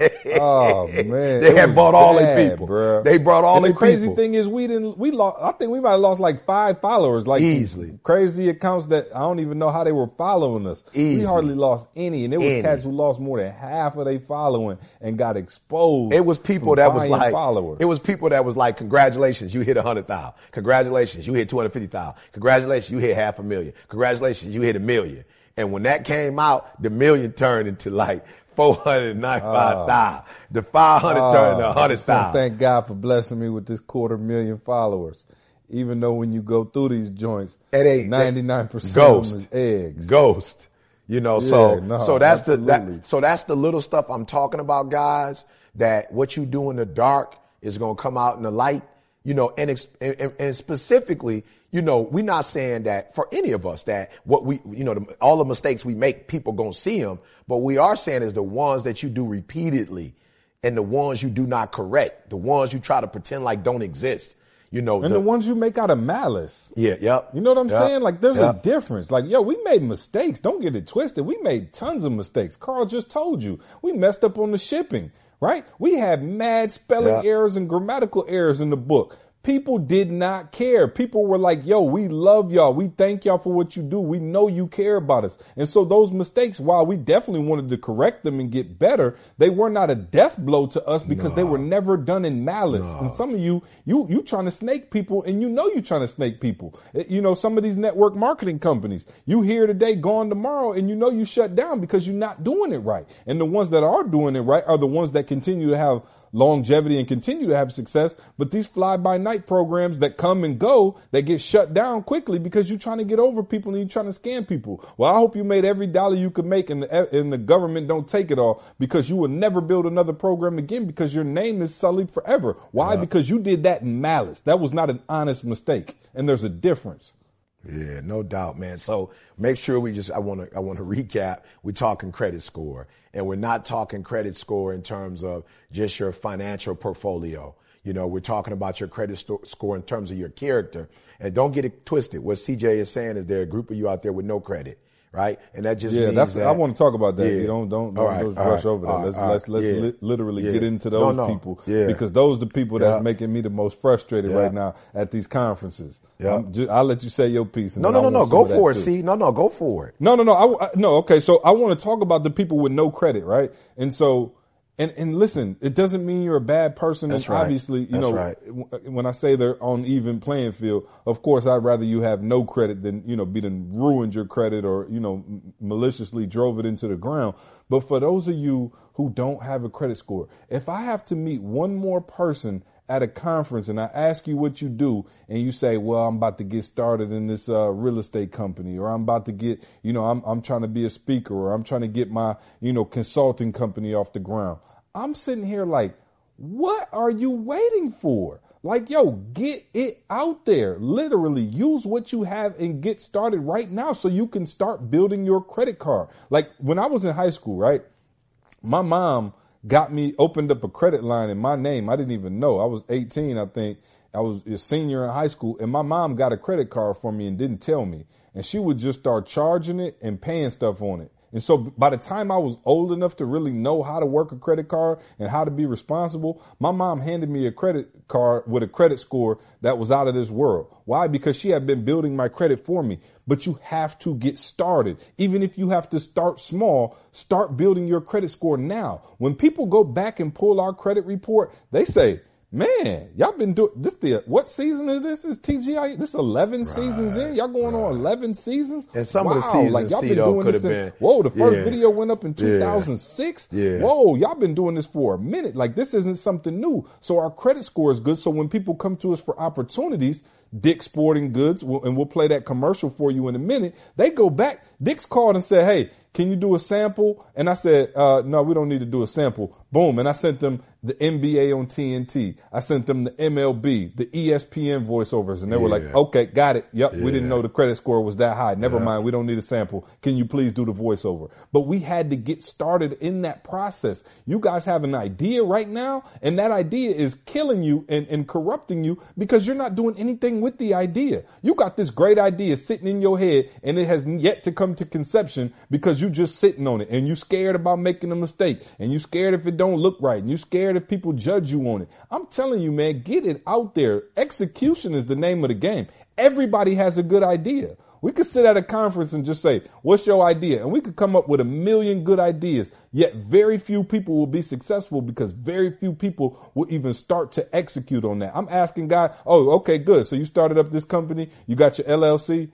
Oh man, They had bought all their people. bruh. They brought all and their the crazy people. thing is, we didn't. We lost. I think we might have lost like five followers, like Easily. crazy accounts that I don't even know how they were following us. We hardly lost any, and it was Any. cats who lost more than half of their following and got exposed. It was people that was like, followers. it was people that was like, congratulations, you hit a hundred thousand. Congratulations, you hit 250,000. Congratulations, you hit half a million. Congratulations, you hit a million. And when that came out, the million turned into like 495,000. The 500 ah, turned to Oh, I 100,000. Thank God for blessing me with this quarter million followers. Even though when you go through these joints, It ain't- ninety nine percent Ghost. of them is eggs. Ghost. You know, so no, so that's the that, so that's the little stuff I'm talking about, guys. That what you do in the dark is going to come out in the light. You know, and, and and specifically, you know, we're not saying that for any of us that what we, you know, the, all the mistakes we make, people gonna see them. But we are saying is the ones that you do repeatedly, and the ones you do not correct, the ones you try to pretend like don't exist. You know, And the, ones you make out of malice. yeah, yep. You know what I'm Yep. saying? Like there's Yep. a difference. Like, yo, we made mistakes. Don't get it twisted. We made tons of mistakes. Carl just told you. We messed up on the shipping, right? We had mad spelling Yeah. errors and grammatical errors in the book. People did not care. People were like, yo, we love y'all. We thank y'all for what you do. We know you care about us. And so those mistakes, while we definitely wanted to correct them and get better, they were not a death blow to us because they were never done in malice. And some of you, you, you trying to snake people and you know you trying to snake people. Eh, You know, some of these network marketing companies, you here today, gone tomorrow, and you know you shut down because you're not doing it right. And the ones that are doing it right are the ones that continue to have longevity and continue to have success. But these fly by night programs that come and go, they get shut down quickly because you're trying to get over people and you're trying to scam people. Well, I hope you made every dollar you could make and the, and the government don't take it all because you will never build another program again because your name is sullied forever. Why? Because you did that in malice. That was not an honest mistake. And there's a difference. Yeah, no doubt, man. So make sure we just I want to I want to recap. We're talking credit score, and we're not talking credit score in terms of just your financial portfolio. You know, we're talking about your credit score in terms of your character. And don't get it twisted. What CJ is saying is there are a group of you out there with no credit, right? And that just Yeah, means that's. that, I want to talk about that. Yeah. You don't don't, don't right, just rush right, over that. right, Let's let's let's yeah, li- literally yeah. get into those no, people yeah. because those are the people that's making me the most frustrated right now at these conferences. Yeah. I'm ju- I'll let you say your piece. No, no, no, no. Go for it. too. See, no, no, go for it. No, no, no. I, I- no. Okay, so I want to talk about the people with no credit, right? And so, and and listen, it doesn't mean you're a bad person. That's and right. obviously, you That's know, right. when I say they're on even playing field, of course, I'd rather you have no credit than you know be done ruined your credit or you know maliciously drove it into the ground. But for those of you who don't have a credit score, if I have to meet one more person at a conference and I ask you what you do and you say, well, I'm about to get started in this uh, real estate company or I'm about to get, you know, I'm, I'm trying to be a speaker or I'm trying to get my, you know, consulting company off the ground. I'm sitting here like, what are you waiting for? Like, yo, get it out there. Literally use what you have and get started right now so you can start building your credit card. Like when I was in high school, right? my mom got me opened up a credit line in my name. I didn't even know. I was 18, I think. I was a senior in high school, and my mom got a credit card for me and didn't tell me. And she would just start charging it and paying stuff on it. And so by the time I was old enough to really know how to work a credit card and how to be responsible, my mom handed me a credit card with a credit score that was out of this world. Why? Because she had been building my credit for me. But you have to get started. Even if you have to start small, start building your credit score now. When people go back and pull our credit report, they say, Man, y'all been doing this. The what season is this? Is TGI? This eleven right, seasons in. Y'all going right. on eleven seasons? And some wow, of the seasons, like y'all been doing this since. Been, whoa, the first yeah, video went up in two thousand six. Yeah. Whoa, y'all been doing this for a minute. Like this isn't something new. So our credit score is good. So when people come to us for opportunities, Dick Sporting Goods, and we'll play that commercial for you in a minute. They go back. Dick's called and said, "Hey, can you do a sample?" And I said, uh, "No, we don't need to do a sample." Boom, and I sent them the NBA on TNT. I sent them the MLB, the ESPN voiceovers, and they yeah. were like, "Okay, got it. Yep, yeah. we didn't know the credit score was that high. Never yeah. mind, we don't need a sample. Can you please do the voiceover?" But we had to get started in that process. You guys have an idea right now, and that idea is killing you and, and corrupting you because you're not doing anything with the idea. You got this great idea sitting in your head, and it has yet to come to conception because you're just sitting on it, and you're scared about making a mistake, and you're scared if it don't look right, and you're scared if people judge you on it. I'm telling you, man, get it out there. Execution is the name of the game. Everybody has a good idea. We could sit at a conference and just say, what's your idea? And we could come up with a million good ideas, yet very few people will be successful because very few people will even start to execute on that. I'm asking God, oh, okay, good. So you started up this company, you got your LLC?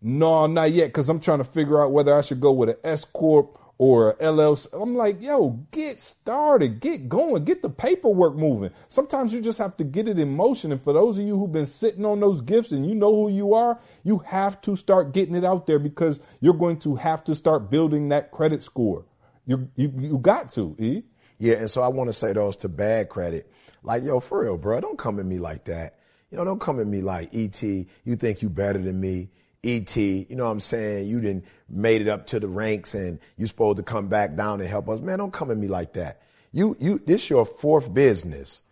No, not yet, because I'm trying to figure out whether I should go with an S Corp or LLC. I'm like, yo, get started, get going, get the paperwork moving. Sometimes you just have to get it in motion. And for those of you who've been sitting on those gifts and you know who you are, you have to start getting it out there because you're going to have to start building that credit score. You you you got to, E. Yeah, and so I want to say those to bad credit. Like, yo, for real, bro, don't come at me like that. You know, don't come at me like, ET, you think you better than me. ET, you know what I'm saying? You didn't made it up to the ranks and you supposed to come back down and help us. Man, don't come at me like that. You, you, this your fourth business.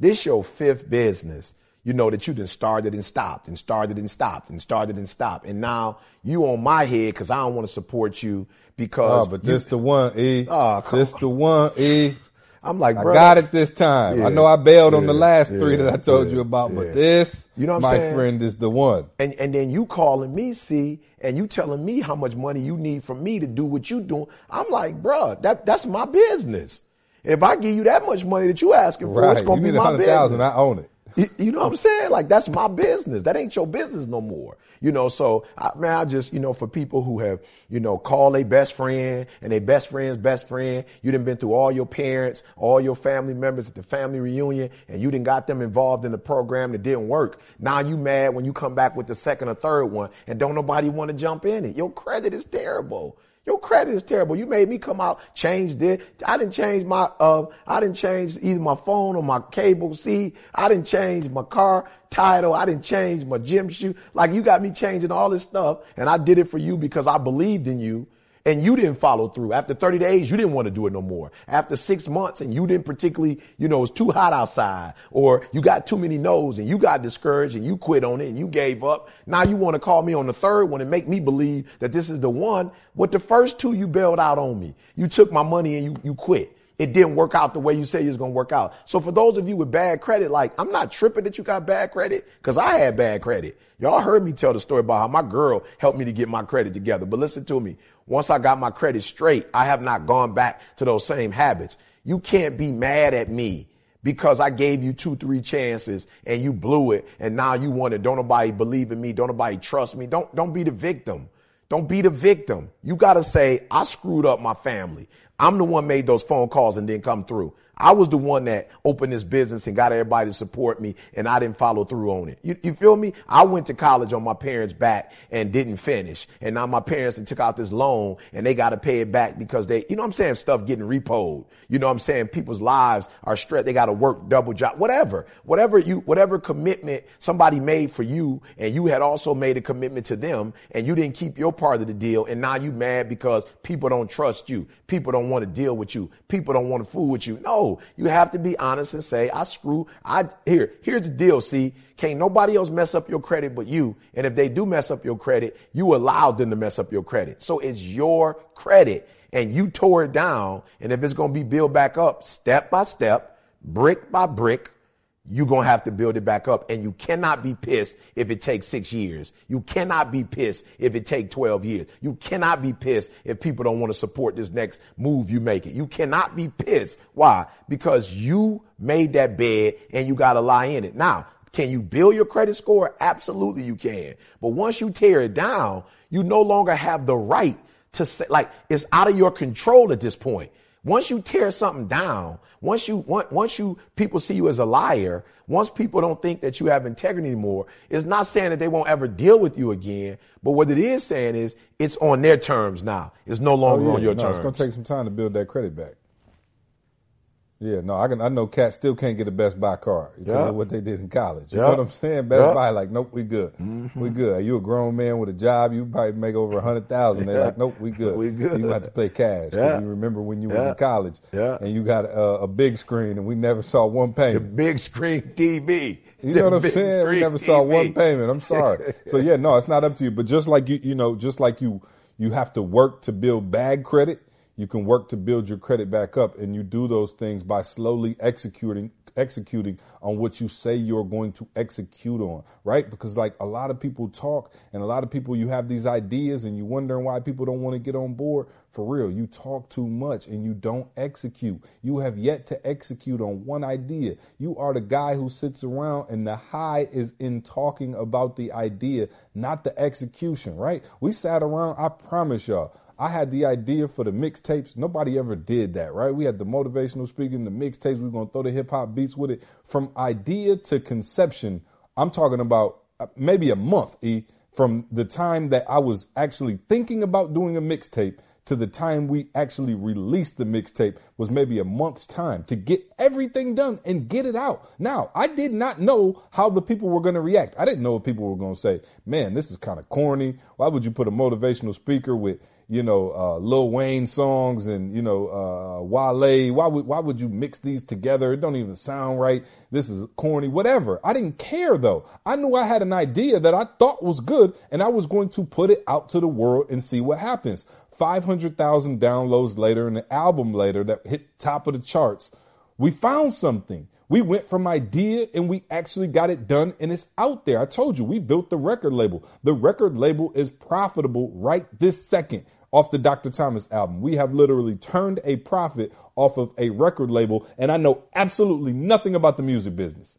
This your fifth business. You know that you done started and stopped and started and stopped and started and stopped. And now you on my head because I don't want to support you because. Oh, but this the one, E. Oh, this on. the one, E. I'm like, I got it this time. Yeah, I know I bailed yeah, on the last three that I told you about, but this, you know, my saying? friend, is the one. And and then you calling me, see, and you telling me how much money you need from me to do what you doing. I'm like, bruh, that that's my business. If I give you that much money that you asking for, right. it's gonna you be my business. I own it. You, you, know what I'm saying? Like that's my business. That ain't your business no more. You know, so I, man, I just, you know, for people who have, you know, called a best friend and a best friend's best friend, you done been through all your parents, all your family members at the family reunion, and you didn't got them involved in the program that didn't work. Now you mad when you come back with the second or third one and don't nobody want to jump in it. Your credit is terrible. Your credit is terrible. You made me come out, change this. I didn't change my, uh, I didn't change either my phone or my cable. See, I didn't change my car title. I didn't change my gym shoe. Like you got me changing all this stuff and I did it for you because I believed in you and you didn't follow through. After 30 days, you didn't want to do it no more. After six months and you didn't particularly, you know, it's too hot outside or you got too many no's and you got discouraged and you quit on it and you gave up. Now you want to call me on the third one and make me believe that this is the one. What the first two you bailed out on me. You took my money and you, you quit it didn't work out the way you say it was going to work out. So for those of you with bad credit, like I'm not tripping that you got bad credit because I had bad credit. Y'all heard me tell the story about how my girl helped me to get my credit together. But listen to me. Once I got my credit straight, I have not gone back to those same habits. You can't be mad at me because I gave you two, three chances and you blew it. And now you want to, don't nobody believe in me. Don't nobody trust me. Don't, don't be the victim. Don't be the victim. You got to say, I screwed up my family. I'm the one made those phone calls and didn't come through. I was the one that opened this business and got everybody to support me and I didn't follow through on it. You, you feel me? I went to college on my parents' back and didn't finish. And now my parents took out this loan and they got to pay it back because they, you know I'm saying? Stuff getting repoed. You know I'm saying? People's lives are stressed. They got to work double job, whatever, whatever you, whatever commitment somebody made for you and you had also made a commitment to them and you didn't keep your part of the deal. And now you mad because people don't trust you. People don't don't want to deal with you. People don't want to fool with you. No, you have to be honest and say, I screw, I, here, here's the deal. See, can't nobody else mess up your credit but you. And if they do mess up your credit, you allowed them to mess up your credit. So it's your credit and you tore it down. And if it's going to be built back up step by step, brick by brick, you're going to have to build it back up. And you cannot be pissed if it takes six years. You cannot be pissed if it takes 12 years. You cannot be pissed if people don't want to support this next move you make it. You cannot be pissed. Why? Because you made that bed and you got to lie in it. Now, can you build your credit score? Absolutely you can. But once you tear it down, you no longer have the right to say, like, it's out of your control at this point. Once you tear something down, once you once you people see you as a liar, once people don't think that you have integrity anymore, it's not saying that they won't ever deal with you again. But what it is saying is it's on their terms now. It's no oh, longer oh, yeah. on your no, terms. It's gonna take some time to build that credit back. Yeah, no, I can. I know cats still can't get a Best Buy card because yep. of what they did in college. You know what I'm saying? Best yep. Buy, like, nope, we good. Mm-hmm. We good. Are you a grown man with a job? You probably make over a hundred thousand. They're like, nope, we good. we good. You have to pay cash. Yeah. You remember when you was in college yeah. and you got a, a, big screen and we never saw one payment. The big screen TV. You know what I'm saying? We never TV. saw one payment. I'm sorry. so yeah, no, it's not up to you. But just like you, you know, just like you, you have to work to build bad credit you can work to build your credit back up and you do those things by slowly executing executing on what you say you're going to execute on, right? Because like a lot of people talk and a lot of people you have these ideas and you wondering why people don't want to get on board. For real, you talk too much and you don't execute. You have yet to execute on one idea. You are the guy who sits around and the high is in talking about the idea, not the execution, right? We sat around, I promise y'all, I had the idea for the mixtapes. Nobody ever did that, right? We had the motivational speaking, the mixtapes. We are gonna throw the hip hop beats with it. From idea to conception, I'm talking about uh, maybe a month. E from the time that I was actually thinking about doing a mixtape to the time we actually released the mixtape was maybe a month's time to get everything done and get it out. Now, I did not know how the people were going to react. I didn't know what people were going to say. Man, this is kind of corny. Why would you put a motivational speaker with you know, uh, Lil Wayne songs and, you know, uh, Wale. Why would, why would you mix these together? It don't even sound right. This is corny, whatever. I didn't care though. I knew I had an idea that I thought was good and I was going to put it out to the world and see what happens. 500,000 downloads later and an album later that hit top of the charts. We found something. We went from idea and we actually got it done and it's out there. I told you, we built the record label. The record label is profitable right this second off the Dr. Thomas album. We have literally turned a profit off of a record label, and I know absolutely nothing about the music business.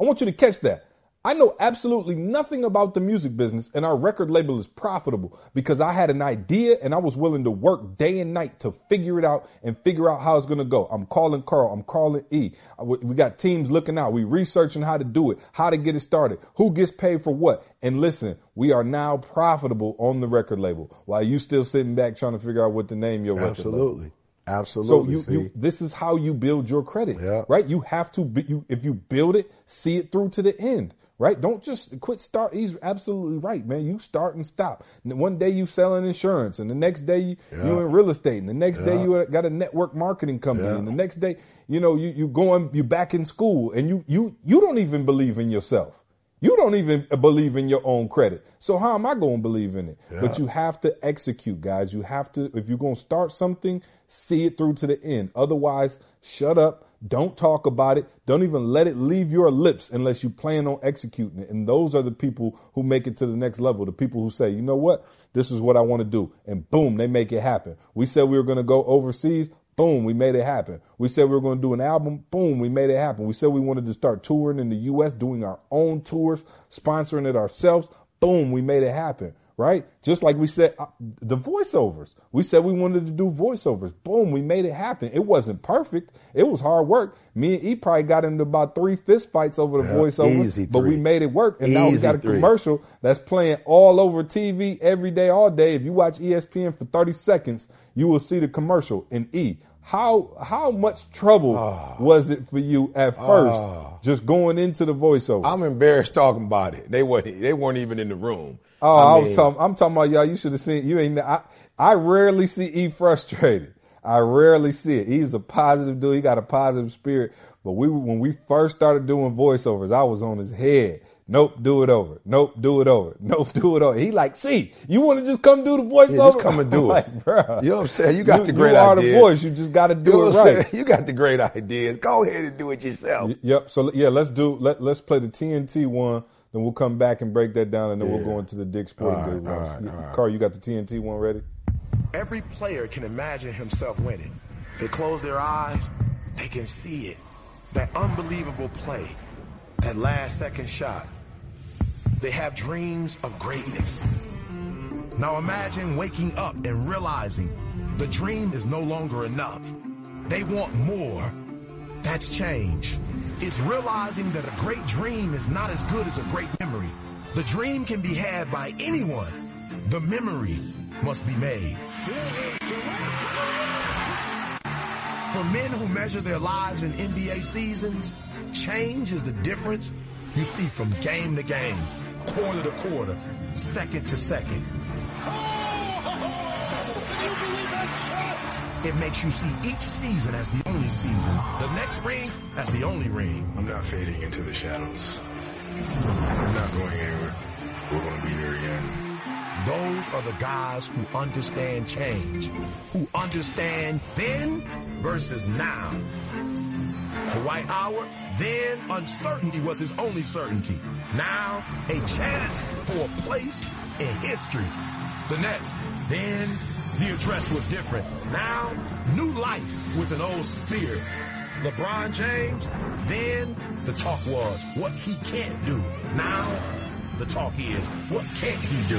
I want you to catch that. I know absolutely nothing about the music business and our record label is profitable because I had an idea and I was willing to work day and night to figure it out and figure out how it's going to go. I'm calling Carl. I'm calling E. Uh, we got teams looking out. We researching how to do it, how to get it started, who gets paid for what. And listen, we are now profitable on the record label while you still sitting back trying to figure out what to name your absolutely. record label. Absolutely. Absolutely. So you, you, this is how you build your credit, yeah. right? You have to, be, you, if you build it, see it through to the end right? Don't just quit start. He's absolutely right, man. You start and stop. And one day you selling insurance, and the next day you, yeah. you in real estate, and the next yeah. day you got a network marketing company, yeah. and the next day you know you you going you back in school, and you you you don't even believe in yourself. You don't even believe in your own credit. So how am I going to believe in it? But you have to execute, guys. You have to, if you're going to start something, see it through to the end. Otherwise, shut up don't talk about it. Don't even let it leave your lips unless you plan on executing it. And those are the people who make it to the next level. The people who say, you know what? This is what I want to do. And boom, they make it happen. We said we were going to go overseas. Boom, we made it happen. We said we were going to do an album. Boom, we made it happen. We said we wanted to start touring in the U.S., doing our own tours, sponsoring it ourselves. Boom, we made it happen right? Just like we said, uh, the voiceovers. We said we wanted to do voiceovers. Boom, we made it happen. It wasn't perfect. It was hard work. Me and E probably got into about three fist fights over the yeah, voiceovers, but we made it work. And easy now we got a three. commercial that's playing all over TV every day, all day. If you watch ESPN for 30 seconds, you will see the commercial in E. How how much trouble oh. was it for you at first, oh. just going into the voiceover? I'm embarrassed talking about it. They weren't they weren't even in the room. Oh, I, I was talking. I'm talking about y'all. You should have seen. You ain't. I, I rarely see E frustrated. I rarely see it. He's a positive dude. He got a positive spirit. But we, when we first started doing voiceovers, I was on his head. Nope, do it over. Nope, do it over. Nope, do it over. He like, see, you want to just come do the voiceover? Yeah, just come and do I'm it. Like, bro, You know what I'm saying? You got you, the great you are ideas. the voice. You just got to do You know it right. saying? You got the great ideas. Go ahead and do it yourself. Y- Yep. So yeah, let's do let let's play the TNT one. Then we'll come back and break that down, and then we'll go into the Dick Sporting All right, Goods all ones. right, Y- all right. Carl, you got the TNT one ready? Every player can imagine himself winning. They close their eyes, they can see it. That unbelievable play, that last second shot. They have dreams of greatness. Now imagine waking up and realizing the dream is no longer enough. They want more. That's change. It's realizing that a great dream is not as good as a great memory. The dream can be had by anyone. The memory must be made. For men who measure their lives in NBA seasons, change is the difference you see from game to game, quarter to quarter, second to second. It makes you see each season as the only season, the next ring as the only ring. I'm not fading into the shadows. I'm not going anywhere. We're going to be here again. Those are the guys who understand change, who understand then versus now. Dwight Howard, then uncertainty was his only certainty. Now, a chance for a place in history. The Nets, then the address was different. Now, new life with an old spirit. LeBron James, then the talk was what he can't do. Now, the talk is what can't he do?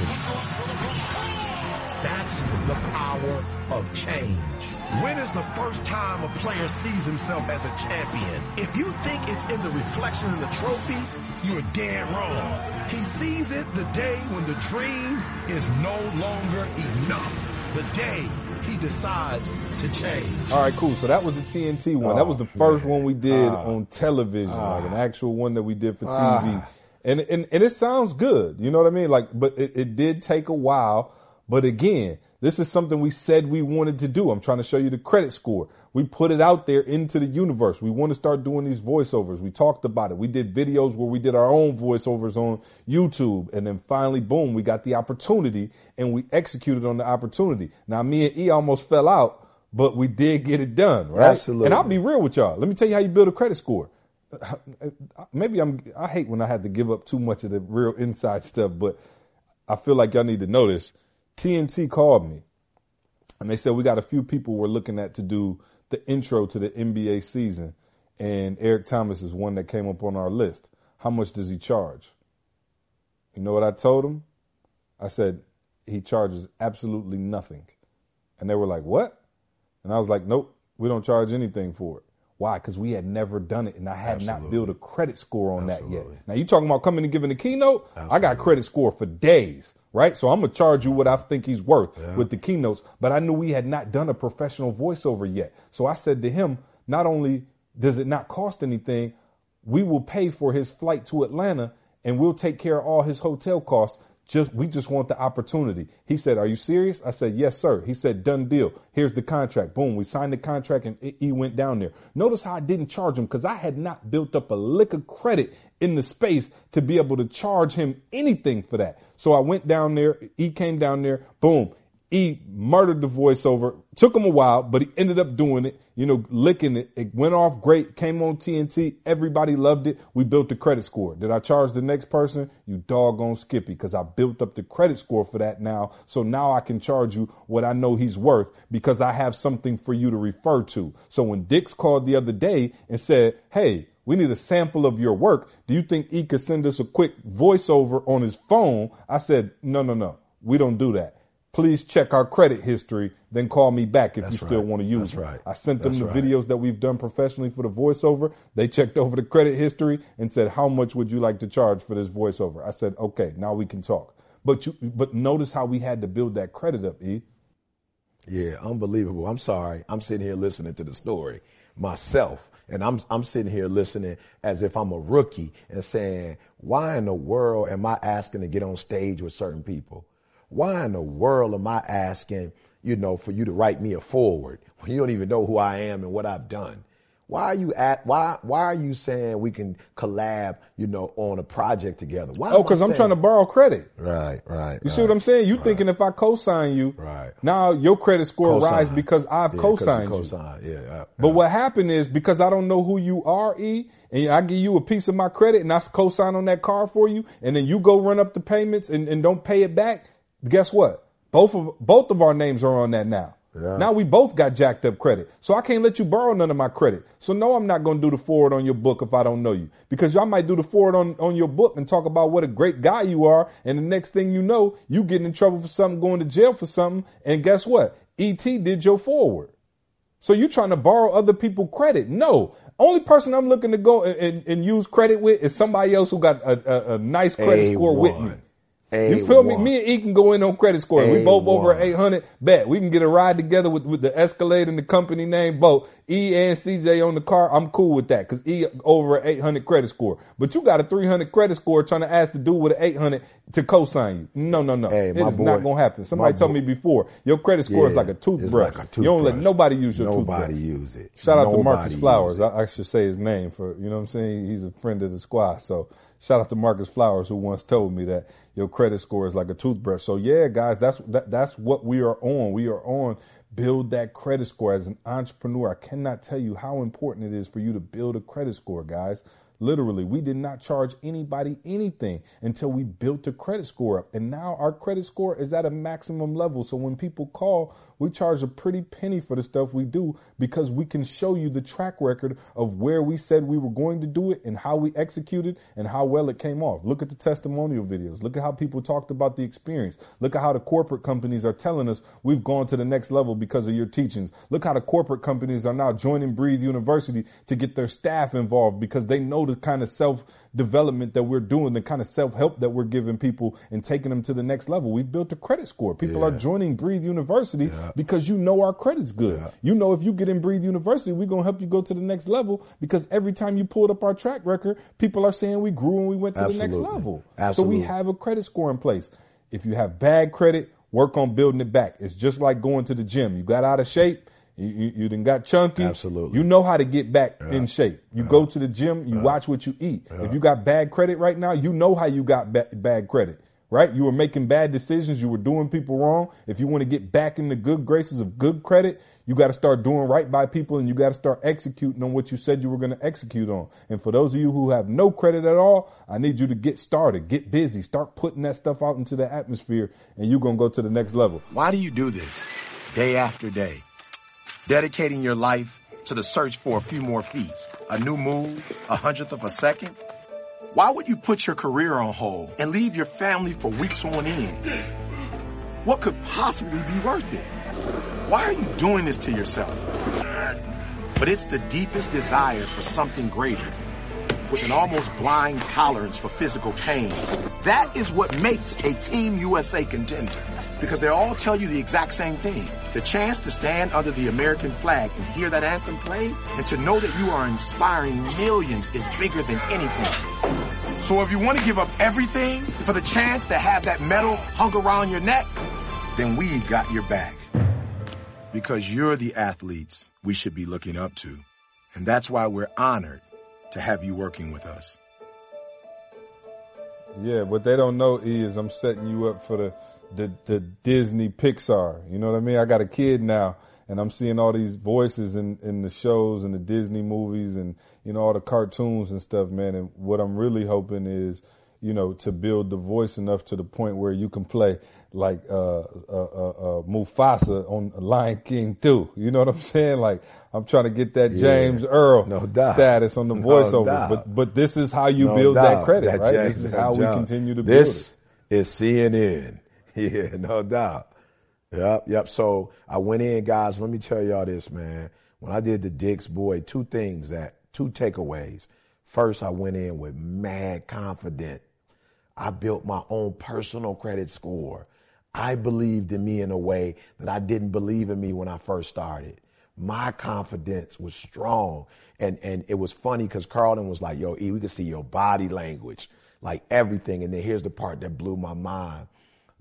That's the power of change. When is the first time a player sees himself as a champion? If you think it's in the reflection of the trophy, you're dead wrong. He sees it the day when the dream is no longer enough. The day he decides to change. All right, cool. So that was the TNT one. that oh, was the first one we did ah. on television, like an ah. actual one that we did for TV. Ah. And, and and it sounds good, you know what I mean? Like, but it, it did take a while. But again, this is something we said we wanted to do. I'm trying to show you the credit score. We put it out there into the universe. We want to start doing these voiceovers. We talked about it. We did videos where we did our own voiceovers on YouTube. And then finally, boom, we got the opportunity and we executed on the opportunity. Now, me and E almost fell out, but we did get it done, right? Absolutely. And I'll be real with y'all. Let me tell you how you build a credit score. Maybe I'm, I hate when I had to give up too much of the real inside stuff, but I feel like y'all need to know this. TNT called me and they said we got a few people we're looking at to do the intro to the NBA season, and Eric Thomas is one that came up on our list. How much does he charge? You know what I told him? I said he charges absolutely nothing, and they were like, "What?" And I was like, "Nope, we don't charge anything for it." Why? Because we had never done it, and I had not built a credit score on that yet. Now you talking about coming and giving a keynote? I got credit score for days, right? So I'm gonna charge you what I think he's worth with the keynotes. But I knew we had not done a professional voiceover yet, so I said to him, not only does it not cost anything, we will pay for his flight to Atlanta, and we'll take care of all his hotel costs. Just we just want the opportunity. He said, "Are you serious?" I said, "Yes, sir." He said, "Done deal. Here's the contract." Boom. We signed the contract, and he went down there. Notice how I didn't charge him because I had not built up a lick of credit in the space to be able to charge him anything for that. So I went down there. He came down there. Boom. He murdered the voiceover. Took him a while, but he ended up doing it, you know, licking it. It went off great, came on TNT. Everybody loved it. We built the credit score. Did I charge the next person? You doggone Skippy, because I built up the credit score for that now. So now I can charge you what I know he's worth because I have something for you to refer to. So when Dick's called the other day and said, Hey, we need a sample of your work. Do you think he could send us a quick voiceover on his phone? I said, No, no, no. We don't do that please check our credit history, then call me back if That's you still want to use That's it. right. I sent them That's the right. videos that we've done professionally for the voiceover. They checked over the credit history and said, "How much would you like to charge for this voiceover?" I said, "Okay, now we can talk." But you, but notice how we had to build that credit up, E. Yeah, unbelievable. I'm sorry. I'm sitting here listening to the story myself. And I'm I'm sitting here listening as if I'm a rookie and saying, why in the world am I asking to get on stage with certain people? Why in the world am I asking, you know, for you to write me a forward when you don't even know who I am and what I've done? Why are you at? Why why are you saying we can collab? You know, on a project together? Why? Oh, because I'm trying to borrow credit. Right, right. You see what I'm saying? You thinking if I co-sign you, Right. now your credit score Co-sign. rise because I've Yeah, co-signed you. co-signed, Yeah. But what happened is because I don't know who you are, E, and I give you a piece of my credit and I co-sign on that car for you, and then you go run up the payments and, and don't pay it back. Guess what? Both of both of our names are on that now. Yeah. Now we both got jacked up credit. So I can't let you borrow none of my credit. So no, I'm not going to do the forward on your book if I don't know you. Because y'all might do the forward on, on your book and talk about what a great guy you are. And the next thing you know, you getting in trouble for something, going to jail for something. And guess what? ET did your forward. So you trying to borrow other people credit? No. Only person I'm looking to go and, and, and use credit with is somebody else who got a, a, a nice credit score with me. You feel me? Me and E can go in on credit score. We both over 800. Bet we can get a ride together with, with the Escalade and the company name both. E and CJ on the car. I'm cool with that because E over 800 credit score. But you got a 300 credit score trying to ask the dude with an 800 to co-sign you. No, no, no. Hey, it is boy- not gonna happen. Somebody told boy- me before your credit score is like a toothbrush. like a You don't let nobody use your Nobody toothbrush. use it. Shout out to Marcus Flowers. I, I should say his name for you know what I'm saying. He's a friend of the squad. So shout out to Marcus Flowers who once told me that your credit score is like a toothbrush. So yeah, guys, that's that, that's what we are on. We are on build that credit score as an entrepreneur. I cannot tell you how important it is for you to build a credit score, guys. Literally, we did not charge anybody anything until we built a credit score up. And now our credit score is at a maximum level. So when people call, we charge a pretty penny for the stuff we do because we can show you the track record of where we said we were going to do it and how we executed and how well it came off. Look at the testimonial videos. Look at how people talked about the experience. Look at how the corporate companies are telling us we've gone to the next level because of your teachings. Look how the corporate companies are now joining Breathe University to get their staff involved because they know the kind of self development that we're doing, the kind of self help that we're giving people and taking them to the next level. We've built a credit score. People are joining Breathe University because you know our credit's good. You know, if you get in Breathe University, we're going to help you go to the next level because every time you pulled up our track record, people are saying we grew and we went to the next Absolutely. level. Absolutely. So we have a credit score in place. If you have bad credit, work on building it back. It's just like going to the gym. You got out of shape. You, you, you done got chunky. Absolutely. You know how to get back in shape. You go to the gym. You watch what you eat. If you got bad credit right now, you know how you got ba- bad credit. Right? You were making bad decisions. You were doing people wrong. If you want to get back in the good graces of good credit, you got to start doing right by people and you got to start executing on what you said you were going to execute on. And for those of you who have no credit at all, I need you to get started, get busy, start putting that stuff out into the atmosphere and you're going to go to the next level. Why do you do this day after day? Dedicating your life to the search for a few more feet, a new move, a hundredth of a second? Why would you put your career on hold and leave your family for weeks on end? What could possibly be worth it? Why are you doing this to yourself? But it's the deepest desire for something greater with an almost blind tolerance for physical pain. That is what makes a Team USA contender. Because they all tell you the exact same thing. The chance to stand under the American flag and hear that anthem play, and to know that you are inspiring millions is bigger than anything. So if you want to give up everything for the chance to have that medal hung around your neck, then we've got your back. Because you're the athletes we should be looking up to. And that's why we're honored to have you working with us. Yeah, what they don't know is I'm setting you up for the, the the Disney Pixar. You know what I mean? I got a kid now, and I'm seeing all these voices in in the shows and the Disney movies, and you know all the cartoons and stuff, man. And what I'm really hoping is, you know, to build the voice enough to the point where you can play like uh, uh, uh, uh, Mufasa on Lion King too. You know what I'm saying? Like I'm trying to get that James Earl No status on the No. But but this is how you No build that doubt. credit, right? James- This is how we continue to build This it. is CNN. Yeah, no doubt. Yep, yep. So I went in, guys. Let me tell y'all this, man. When I did the Dick's boy, two things that two takeaways. First, I went in with mad confident. I built my own personal credit score. I believed in me in a way that I didn't believe in me when I first started. My confidence was strong. And, and it was funny because Carlton was like, yo, E, we can see your body language, like everything. And then here's the part that blew my mind.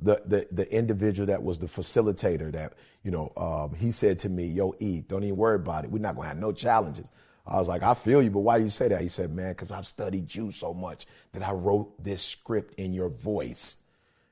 The the the individual that was the facilitator that you know um, he said to me, "Yo, E, don't even worry about it. We're not gonna have no challenges." I was like, "I feel you, but why you say that?" He said, "Man, because I've studied you so much that I wrote this script in your voice,"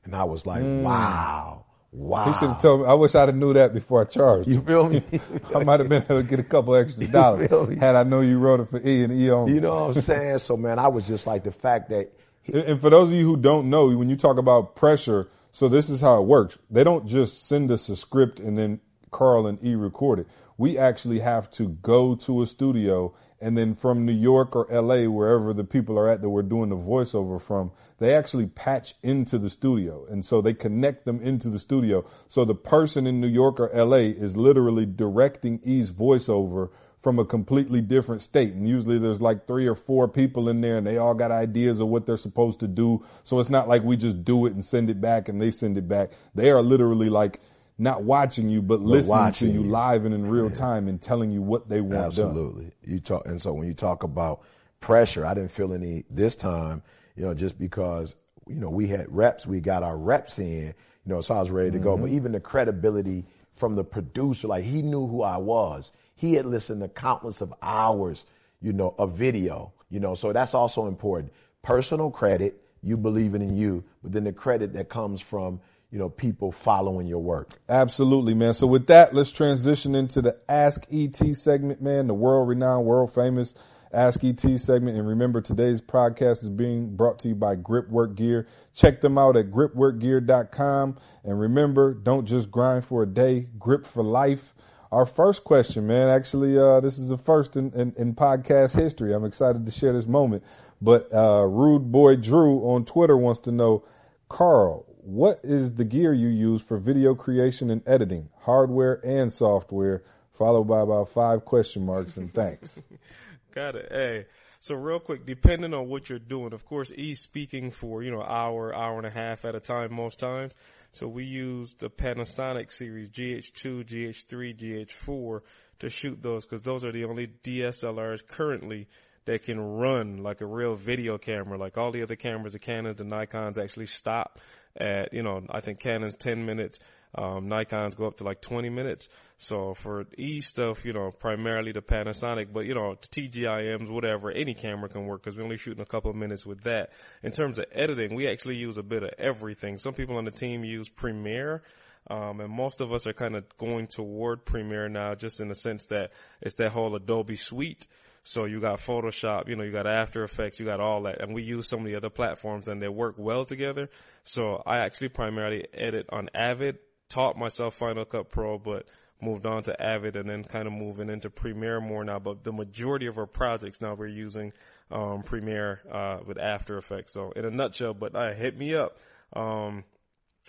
and I was like, "Wow." Wow. He should have told me. I wish I'd have knew that before I charged. You feel me? I might have been able to get a couple extra dollars had I know you wrote it for E and E only. you know what I'm saying? So man, I was just like the fact that And for those of you who don't know, when you talk about pressure, so this is how it works. They don't just send us a script and then Carl and E record it. We actually have to go to a studio and then from New York or LA, wherever the people are at that we're doing the voiceover from, they actually patch into the studio. And so they connect them into the studio. So the person in New York or LA is literally directing E's voiceover from a completely different state. And usually there's like three or four people in there and they all got ideas of what they're supposed to do. So it's not like we just do it and send it back and they send it back. They are literally like not watching you, but, listening watching to you, you. live and in real time and telling you what they want done. Absolutely. You talk, and so when you talk about pressure, I didn't feel any this time, you know, just because, you know, we had reps, we got our reps in, you know, so I was ready to go. Mm-hmm. But even the credibility from the producer, like he knew who I was. He had listened to countless of hours, you know, of video, you know, so that's also important. Personal credit, you believing in you, but then the credit that comes from, you know, people following your work. Absolutely, man. So with that, let's transition into the Ask ET segment, man, the world renowned, world famous Ask ET segment. And remember, today's podcast is being brought to you by Gripwork Gear. Check them out at gripworkgear.com. And remember, don't just grind for a day, grip for life. Our first question, man, actually, uh, this is the first in, in, in podcast history. I'm excited to share this moment. But uh, Rude Boy Drew on Twitter wants to know, Carl, what is the gear you use for video creation and editing, hardware and software? Followed by about five question marks and thanks. Got it. Hey, so real quick, depending on what you're doing, of course, he's speaking for, you know, hour, hour and a half at a time most times. So we use the Panasonic series GH2, GH3, GH4 to shoot those because those are the only DSLRs currently that can run like a real video camera. Like all the other cameras, the Canons, the Nikons actually stop at, you know, I think Canon's 10 minutes. Um, Nikon's go up to like 20 minutes. So for E stuff, you know, primarily the Panasonic, but you know, TGIMs, whatever, any camera can work because we're only shooting a couple of minutes with that. In terms of editing, we actually use a bit of everything. Some people on the team use Premiere. Um, and most of us are kind of going toward Premiere now, just in the sense that it's that whole Adobe suite. So you got Photoshop, you know, you got After Effects, you got all that. And we use some of the other platforms and they work well together. So I actually primarily edit on Avid, taught myself Final Cut Pro, but moved on to Avid and then kind of moving into Premiere more now. But the majority of our projects now we're using, um, Premiere, uh, with After Effects. So in a nutshell, but uh, hit me up. Um,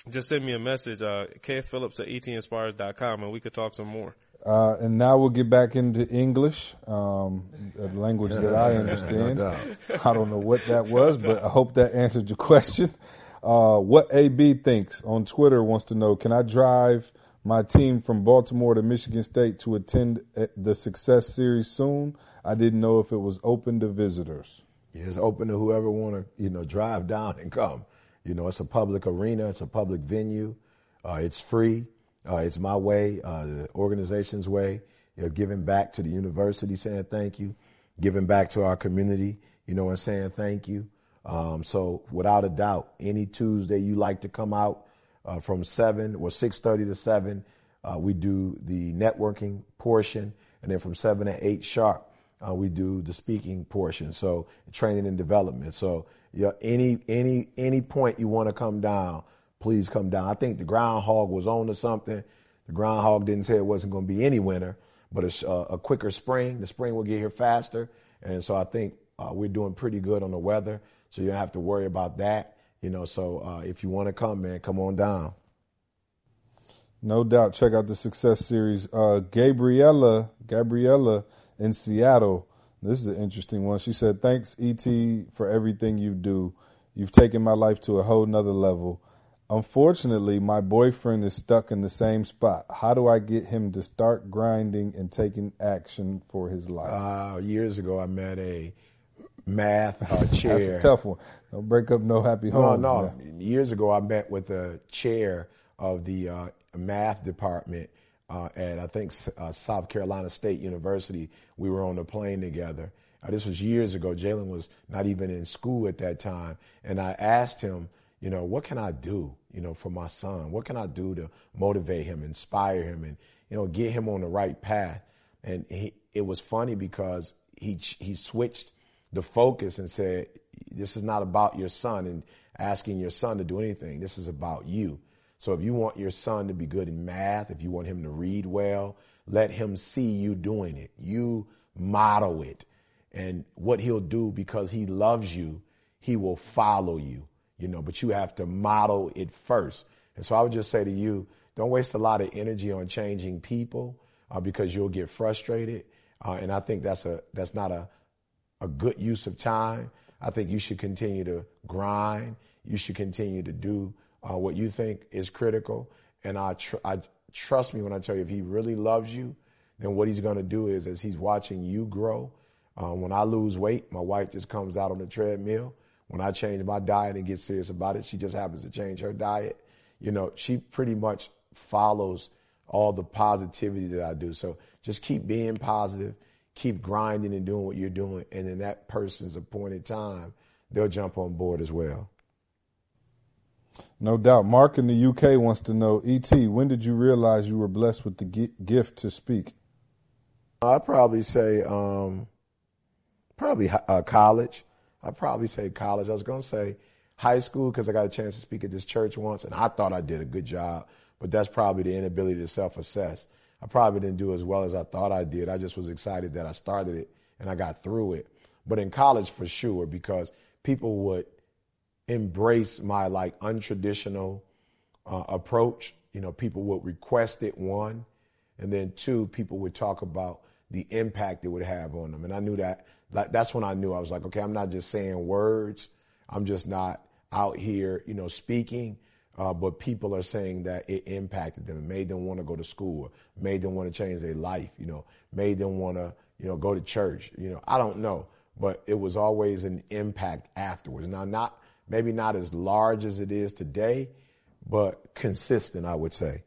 just send me a message, uh, kphillips at etinspires.com and we could talk some more. Uh, and now we'll get back into English, um, a language that I understand. doubt. I don't know what that was, but I hope that answered your question. Uh, what AB thinks on Twitter wants to know, can I drive my team from Baltimore to Michigan State to attend the Success Series soon? I didn't know if it was open to visitors. It's open to whoever want to, you know, drive down and come. You know, it's a public arena, it's a public venue, uh, it's free, uh, it's my way, uh, the organization's way. You know, giving back to the university, saying thank you, giving back to our community, you know, and saying thank you. Um, so, without a doubt, any Tuesday you like to come out uh, from seven or six thirty to seven, uh, we do the networking portion, and then from seven to eight sharp, uh, we do the speaking portion. So training and development. So yeah, any any any point you want to come down, please come down. I think the groundhog was on to something. The groundhog didn't say it wasn't going to be any winter, but it's uh, a quicker spring. The spring will get here faster, and so I think uh, we're doing pretty good on the weather. So you don't have to worry about that. You know, so uh, if you want to come, man, come on down. No doubt. Check out the Success Series. Uh, Gabriella, Gabriella in Seattle. This is an interesting one. She said, "Thanks, ET, for everything you do. You've taken my life to a whole nother level. Unfortunately, my boyfriend is stuck in the same spot. How do I get him to start grinding and taking action for his life?" Uh, years ago, I met a math uh, That's chair. a tough one. Don't break up no happy home. No, no. Years ago, I met with the chair of the uh, math department uh, at I think uh, South Carolina State University. We were on the plane together. Uh, this was years ago. Jalen was not even in school at that time, and I asked him, you know, what can I do, you know, for my son? What can I do to motivate him, inspire him, and you know, get him on the right path? And he, it was funny because he he switched the focus and said, this is not about your son and asking your son to do anything. This is about you. So if you want your son to be good in math, if you want him to read well, let him see you doing it. You model it. And what he'll do because he loves you, he will follow you, you know, but you have to model it first. And so I would just say to you, don't waste a lot of energy on changing people uh, because you'll get frustrated. Uh, and I think that's a, that's not a, a good use of time. I think you should continue to grind. You should continue to do uh, what you think is critical. And I, tr- I trust me when I tell you, if he really loves you, then what he's going to do is, as he's watching you grow. Uh, when I lose weight, my wife just comes out on the treadmill. When I change my diet and get serious about it, she just happens to change her diet. You know, she pretty much follows all the positivity that I do. So just keep being positive keep grinding and doing what you're doing, and in that person's appointed time, they'll jump on board as well. No doubt. Mark in the UK wants to know, ET, when did you realize you were blessed with the gift to speak? I'd probably say, um, probably uh, college. I'd probably say college. I was going to say high school because I got a chance to speak at this church once, and I thought I did a good job, but that's probably the inability to self assess. I probably didn't do as well as I thought I did. I just was excited that I started it and I got through it. But in college, for sure, because people would embrace my like untraditional uh, approach. You know, people would request it, one. And then two, people would talk about the impact it would have on them. And I knew that, like, that's when I knew I was like, okay, I'm not just saying words. I'm just not out here, you know, speaking uh, but people are saying that it impacted them, made them want to go to school, made them want to change their life, you know, made them want to, you know, go to church. You know, I don't know, but it was always an impact afterwards. Now, not maybe not as large as it is today, but consistent, I would say.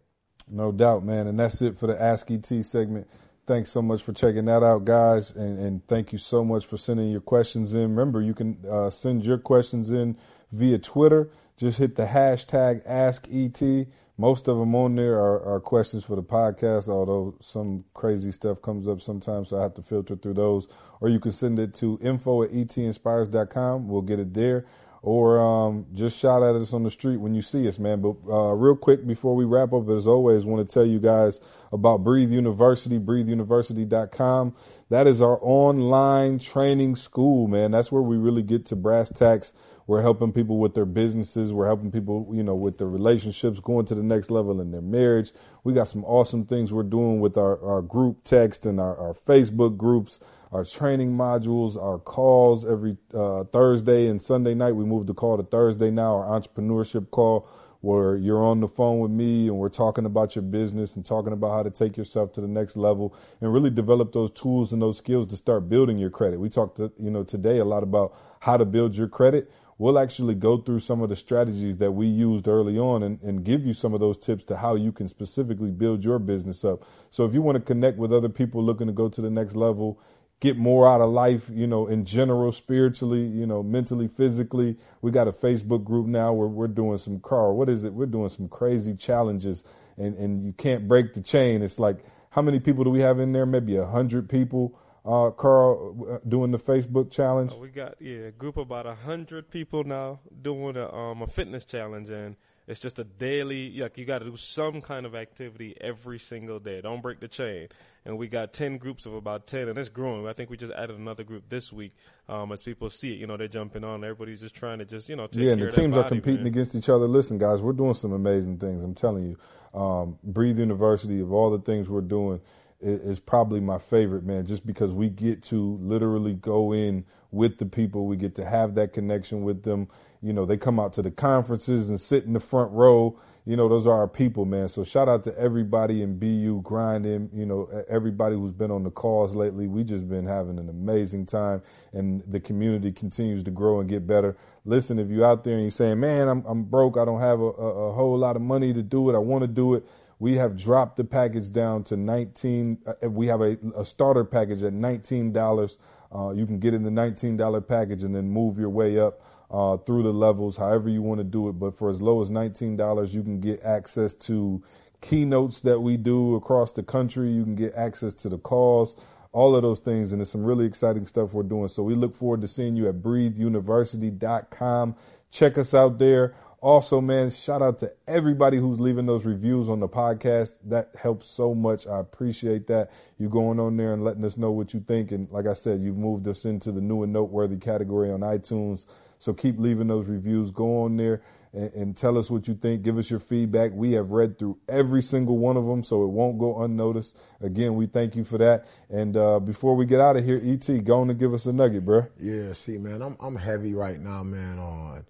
No doubt, man. And that's it for the Ask ET segment. Thanks so much for checking that out, guys. And, and thank you so much for sending your questions in. Remember, you can uh, send your questions in via Twitter. Just hit the hashtag AskET. Most of them on there are, are, questions for the podcast, although some crazy stuff comes up sometimes, so I have to filter through those. Or you can send it to info at etinspires.com. We'll get it there. Or um, just shout at us on the street when you see us, man. But uh, real quick before we wrap up, as always, want to tell you guys about Breathe University, breatheuniversity.com. That is our online training school, man. That's where we really get to brass tacks we're helping people with their businesses. We're helping people, you know, with their relationships, going to the next level in their marriage. We got some awesome things we're doing with our, our group text and our, our Facebook groups, our training modules, our calls every uh, Thursday and Sunday night. We moved the call to Thursday now, our entrepreneurship call where you're on the phone with me and we're talking about your business and talking about how to take yourself to the next level and really develop those tools and those skills to start building your credit. We talked, you know, today a lot about how to build your credit we'll actually go through some of the strategies that we used early on and, and, give you some of those tips to how you can specifically build your business up. So if you want to connect with other people looking to go to the next level, get more out of life, you know, in general, spiritually, you know, mentally, physically, we got a Facebook group now where we're doing some car. What is it? We're doing some crazy challenges and, and you can't break the chain. It's like, how many people do we have in there? Maybe a hundred people uh, Carl, uh, doing the Facebook challenge? Uh, we got yeah, a group of about a hundred people now doing a um a fitness challenge, and it's just a daily like you got to do some kind of activity every single day. Don't break the chain. And we got ten groups of about ten, and it's growing. I think we just added another group this week. Um, as people see it, you know, they're jumping on. Everybody's just trying to just you know yeah, and the teams body, are competing man. against each other. Listen, guys, we're doing some amazing things. I'm telling you. Um, Breathe University of all the things we're doing is, is probably my favorite, man, just because we get to literally go in with the people. We get to have that connection with them. You know, they come out to the conferences and sit in the front row. You know, those are our people, man. So shout out to everybody in BU grinding, you know, everybody who's been on the calls lately. We just been having an amazing time and the community continues to grow and get better. Listen, if you're out there and you're saying, man, I'm, I'm broke. I don't have a, a, a whole lot of money to do it. I want to do it we have dropped the package down to 19 uh, we have a, a, starter package at $19 uh, you can get in the $19 package and then move your way up uh, through the levels however you want to do it but for as low as $19 you can get access to keynotes that we do across the country you can get access to the calls all of those things and it's some really exciting stuff we're doing so we look forward to seeing you at breatheuniversity.com check us out there also, man, shout out to everybody who's leaving those reviews on the podcast. That helps so much. I appreciate that. You going on there and letting us know what you think. And like I said, you've moved us into the new and noteworthy category on iTunes. So keep leaving those reviews. Go on there and, and tell us what you think. Give us your feedback. We have read through every single one of them, so it won't go unnoticed. Again, we thank you for that. And uh, before we get out of here, ET, go on and give us a nugget, bro. Yeah, see, man, I'm I'm heavy right now, man, on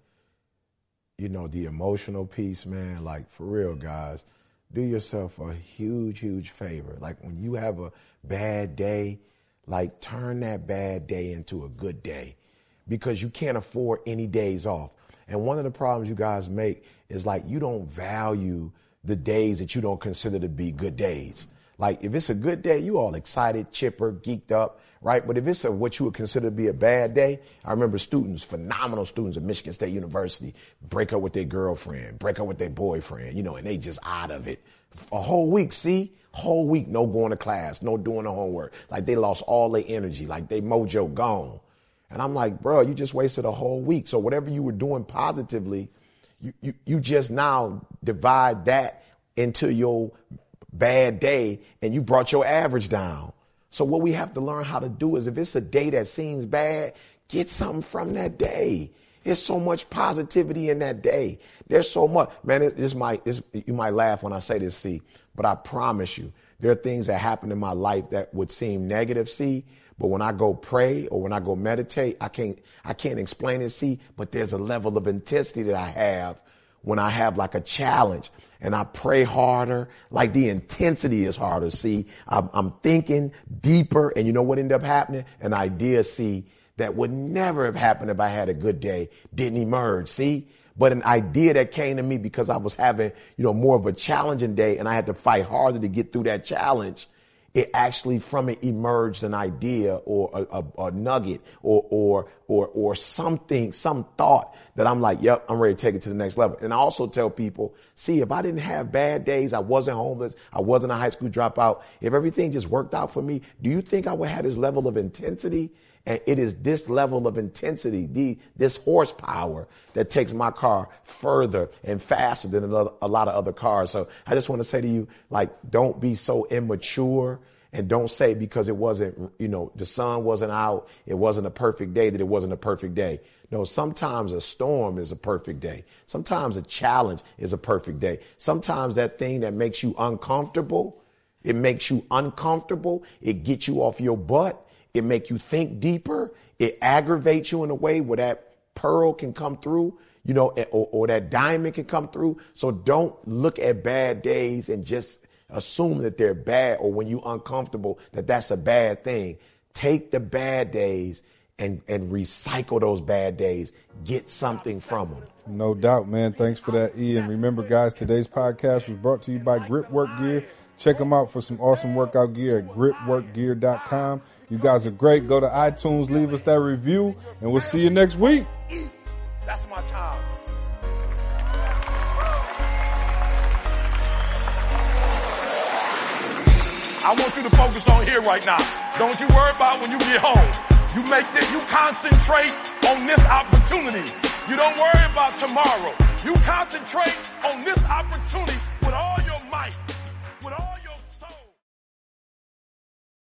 you know, the emotional piece, man, like for real, guys, do yourself a huge, huge favor. Like when you have a bad day, like turn that bad day into a good day because you can't afford any days off. And one of the problems you guys make is like you don't value the days that you don't consider to be good days. Like if it's a good day, you all excited, chipper, geeked up right? But if it's a, what you would consider to be a bad day, I remember students, phenomenal students at Michigan State University, break up with their girlfriend, break up with their boyfriend, you know, and they just out of it. A whole week, see? Whole week, no going to class, no doing the homework. Like they lost all their energy, like they mojo gone. And I'm like, bro, you just wasted a whole week. So whatever you were doing positively, you, you, you just now divide that into your bad day and you brought your average down. So what we have to learn how to do is if it's a day that seems bad, get something from that day. There's so much positivity in that day. There's so much, man. It, this might, this, you might laugh when I say this, see, but I promise you, there are things that happen in my life that would seem negative, see, but when I go pray or when I go meditate, I can't, I can't explain it, see, but there's a level of intensity that I have when I have like a challenge and I pray harder, like the intensity is harder. See, I'm, I'm, thinking deeper and you know what ended up happening? An idea, see, that would never have happened if I had a good day didn't emerge. See, but an idea that came to me because I was having, you know, more of a challenging day and I had to fight harder to get through that challenge it actually from it emerged an idea or a, a, a, nugget or, or, or, or something, some thought that I'm like, yep, I'm ready to take it to the next level. And I also tell people, see, if I didn't have bad days, I wasn't homeless, I wasn't a high school dropout, if everything just worked out for me, do you think I would have this level of intensity and it is this level of intensity, the, this horsepower that takes my car further and faster than a lot of other cars. So I just want to say to you, like, don't be so immature and don't say because it wasn't, you know, the sun wasn't out, it wasn't a perfect day that it wasn't a perfect day. No, sometimes a storm is a perfect day. Sometimes a challenge is a perfect day. Sometimes that thing that makes you uncomfortable, it makes you uncomfortable. It gets you off your butt it make you think deeper. It aggravates you in a way where that pearl can come through, you know, or, or that diamond can come through. So don't look at bad days and just assume that they're bad or when you're uncomfortable that that's a bad thing. Take the bad days and, and recycle those bad days. Get something from them. No doubt, man. Thanks for that, Ian. Remember, guys, today's podcast was brought to you by Grip Work Gear. Check them out for some awesome workout gear at gripworkgear.com. You guys are great. Go to iTunes, leave us that review, and we'll see you next week. That's my time. I want you to focus on here right now. Don't you worry about when you get home. You make this, you concentrate on this opportunity. You don't worry about tomorrow. You concentrate on this opportunity.